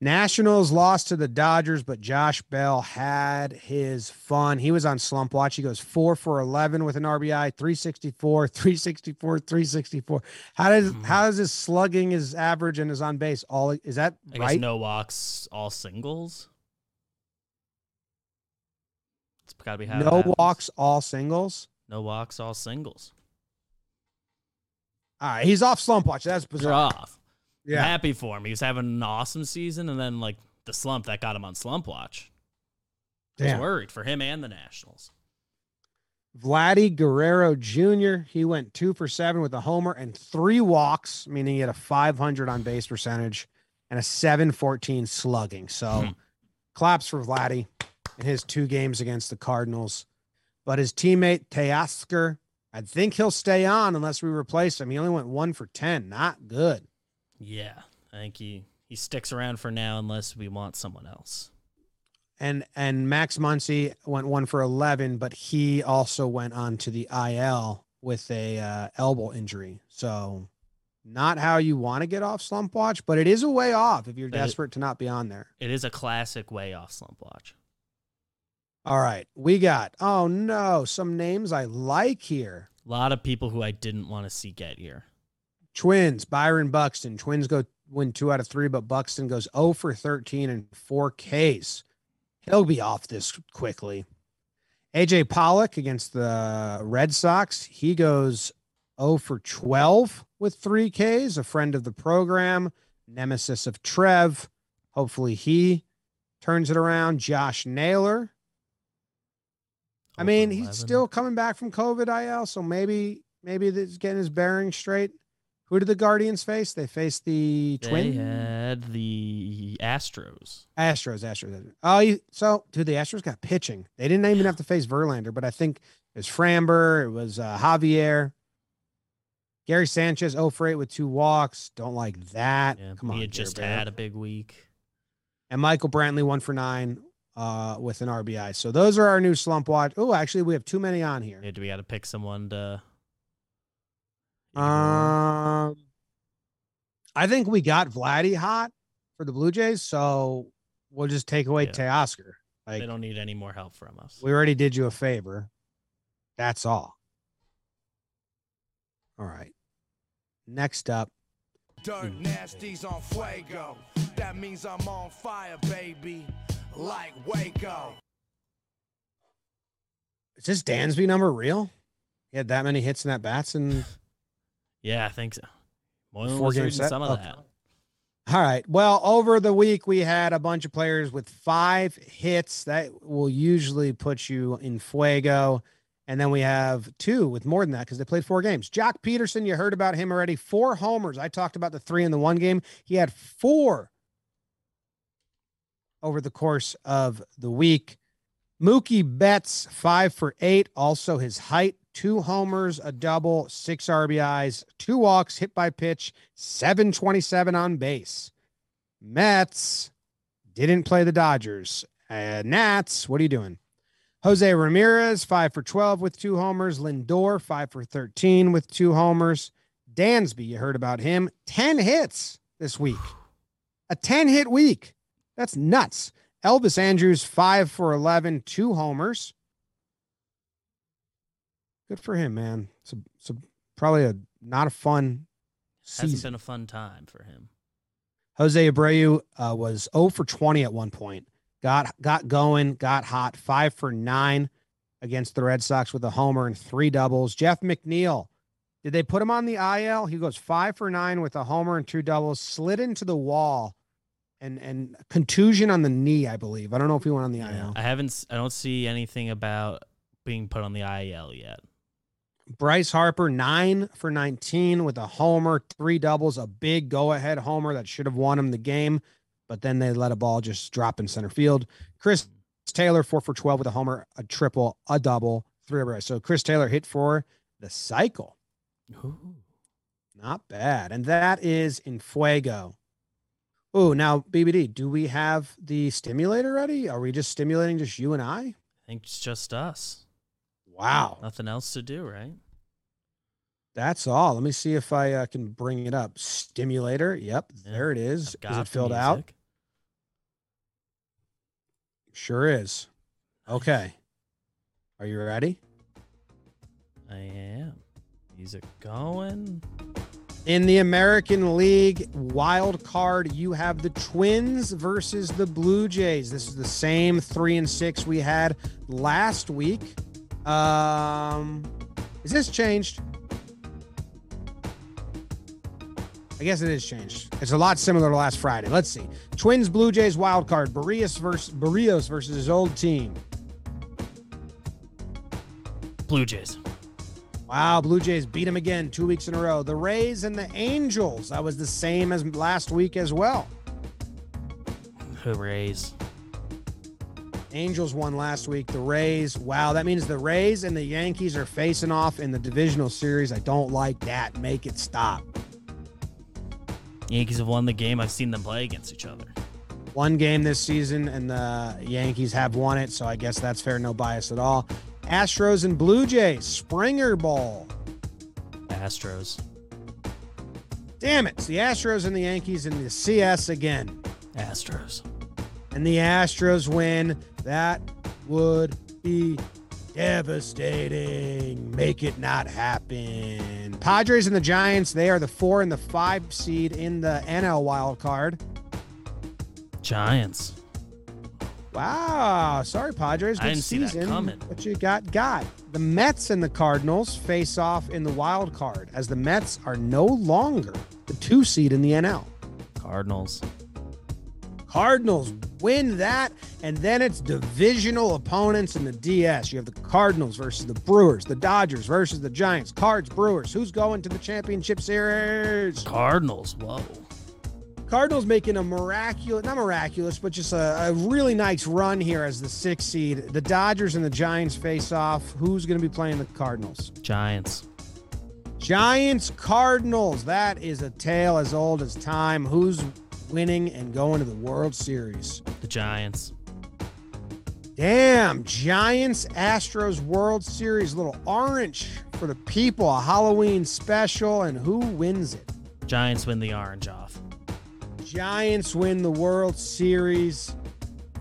Nationals lost to the Dodgers, but Josh Bell had his fun. He was on slump watch. He goes four for 11 with an RBI, 364, (laughs) 364, 364. How does, Mhm. how is his slugging, his average, and his on base all? Is that I guess right? no walks, all singles. It's got to be how no walks, all singles. No walks, all singles. All right. He's off slump watch. That's You're bizarre. I'm Yeah. happy for him. He was having an awesome season, and then like the slump that got him on slump watch. I was Damn. worried for him and the Nationals. Vladdy Guerrero Jr. He went two for seven with a homer and three walks, meaning he had a 500 on base percentage and a 714 slugging. So Hmm. claps for Vladdy in his two games against the Cardinals. But his teammate Teoscar, I think he'll stay on unless we replace him. He only went one for 10. Not good. Yeah, I think he he sticks around for now unless we want someone else. And and Max Muncy went one for 11, but he also went on to the IL with a uh, elbow injury. So not how you want to get off slump watch, but it is a way off if you're But it- desperate to not be on there. It is a classic way off slump watch. All right, we got oh no, some names I like here. A lot of people who I didn't want to see get here. Twins, Byron Buxton. Twins go win two out of three, but Buxton goes 0 for 13 and four Ks. He'll be off this quickly. AJ Pollock against the Red Sox. He goes 0 for 12 with three Ks, a friend of the program, nemesis of Trev. Hopefully he turns it around. Josh Naylor. I oh mean, he's 11. still coming back from COVID IL, so maybe maybe he's getting his bearings straight. Who did the Guardians face? They faced the They Twins, had the Astros. Astros. Astros. Oh, you, so dude, the Astros got pitching. They didn't even have to face Verlander, but I think it was Framber, it was uh, Javier, Gary Sanchez, 0 for 8 with two walks. Don't like that. Yeah, Come on, he had just Bear. had a big week. and Michael Brantley one for nine uh, with an RBI. So those are our new slump watch. Oh, actually, we have too many on here. Yeah, do we got to pick someone to? Um, I think we got Vladdy hot for the Blue Jays, so we'll just take away Yeah. Teoscar. they don't need any more help from us. we already did you a favor. That's all. All right. Next up, Dirt nasties on fuego. That means I'm on fire, baby. Like Waco. is this Dansby number real? He had that many hits and at bats, and Yeah, I think so. Moylan Four was game set? some of Okay. that. All right. Well, over the week, we had a bunch of players with five hits. That will usually put you in fuego. And then we have two with more than that because they played four games. Joc Pederson, you heard about him already. Four homers. I talked about the three in the one game. He had four over the course of the week. Mookie Betts, five for eight. Also his height, two homers, a double, six RBIs, two walks, hit by pitch, 727 on base. Mets didn't play the Dodgers. Uh, Nats, what are you doing? Jose Ramirez, five for 12 with two homers. Lindor, five for 13 with two homers. Dansby, you heard about him, 10 hits this week. A 10 hit week. That's nuts. Elvis Andrus, five for 11, two homers. Good for him, man. It's a, probably a not a fun Hasn't season. been a fun time for him. Jose Abreu uh, was 0 for 20 at one point. Got got going, got hot, five for nine against the Red Sox with a homer and three doubles. Jeff McNeil, did they put him on the IL? He goes five for nine with a homer and two doubles, slid into the wall, and and contusion on the knee, I believe. I don't know if he went on the IL. I haven't. I don't see anything about being put on the IL yet. Bryce Harper, nine for 19 with a homer, three doubles, a big go ahead homer that should have won him the game. but then they let a ball just drop in center field. Chris Taylor, four for 12 with a homer, a triple, a double, three RBI. So Chris Taylor hit for the cycle. Ooh. Not bad. And that is in Fuego. Oh, now BBD, do we have the stimulator ready? Are we just stimulating just you and I? I think it's just us. Wow. Nothing else to do, right? That's all. Let me see if I uh, can bring it up. Stimulator. Yep, Yeah, there it is. Is it filled out? Sure is. Okay. Are you ready? I am. Music going. In the American League wild card, you have the Twins versus the Blue Jays. This is the same three and six we had last week. Um, is this changed? I guess it is changed. It's a lot similar to last Friday. Let's see. Twins Blue Jays wild card. Berríos versus Berríos versus his old team. Blue Jays. Wow, Blue Jays beat him again two weeks in a row. The Rays and the Angels. That was the same as last week as well. Who Rays? Angels won last week. The Rays. Wow, that means the Rays and the Yankees are facing off in the divisional series. I don't like that. Make it stop. Yankees have won the game. I've seen them play against each other. One game this season, and the Yankees have won it, so I guess that's fair. No bias at all. Astros and Blue Jays. Springer Ball. Astros. Damn it. It's the Astros and the Yankees in the CS again. Astros. and the Astros win, that would be devastating. Make it not happen. Padres and the Giants, they are the four and the five seed in the NL wild card. Giants. Wow. Sorry, Padres. I didn't see that season. coming. But you got got. The Mets and the Cardinals face off in the wild card as the Mets are no longer the two seed in the NL. Cardinals. Cardinals win that, and then it's divisional opponents in the DS. You have the Cardinals versus the Brewers, the Dodgers versus the Giants, Cards, Brewers. Who's going to the championship series? Cardinals. Whoa. Cardinals making a miraculous, not miraculous, but just a, a really nice run here as the sixth seed. The Dodgers and the Giants face off. Who's going to be playing the Cardinals? Giants. Giants, Cardinals. That is a tale as old as time. Who's winning and going to the World Series? The Giants. Damn, Giants Astros World Series, little orange for the people, a Halloween special, and who wins it? Giants win the orange off. Giants win the World Series.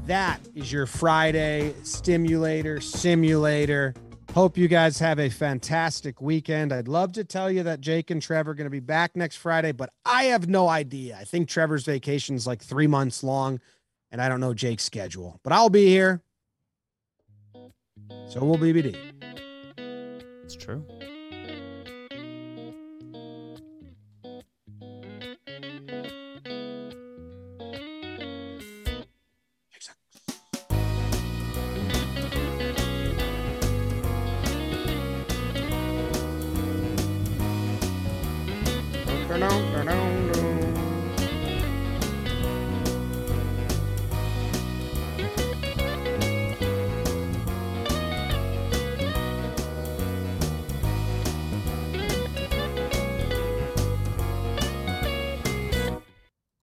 That is your Friday stimulator simulator. Hope you guys have a fantastic weekend. I'd love to tell you that Jake and Trevor are going to be back next Friday, but I have no idea. I think Trevor's vacation is like three months long, and I don't know Jake's schedule, but I'll be here. So will BBD. It's true.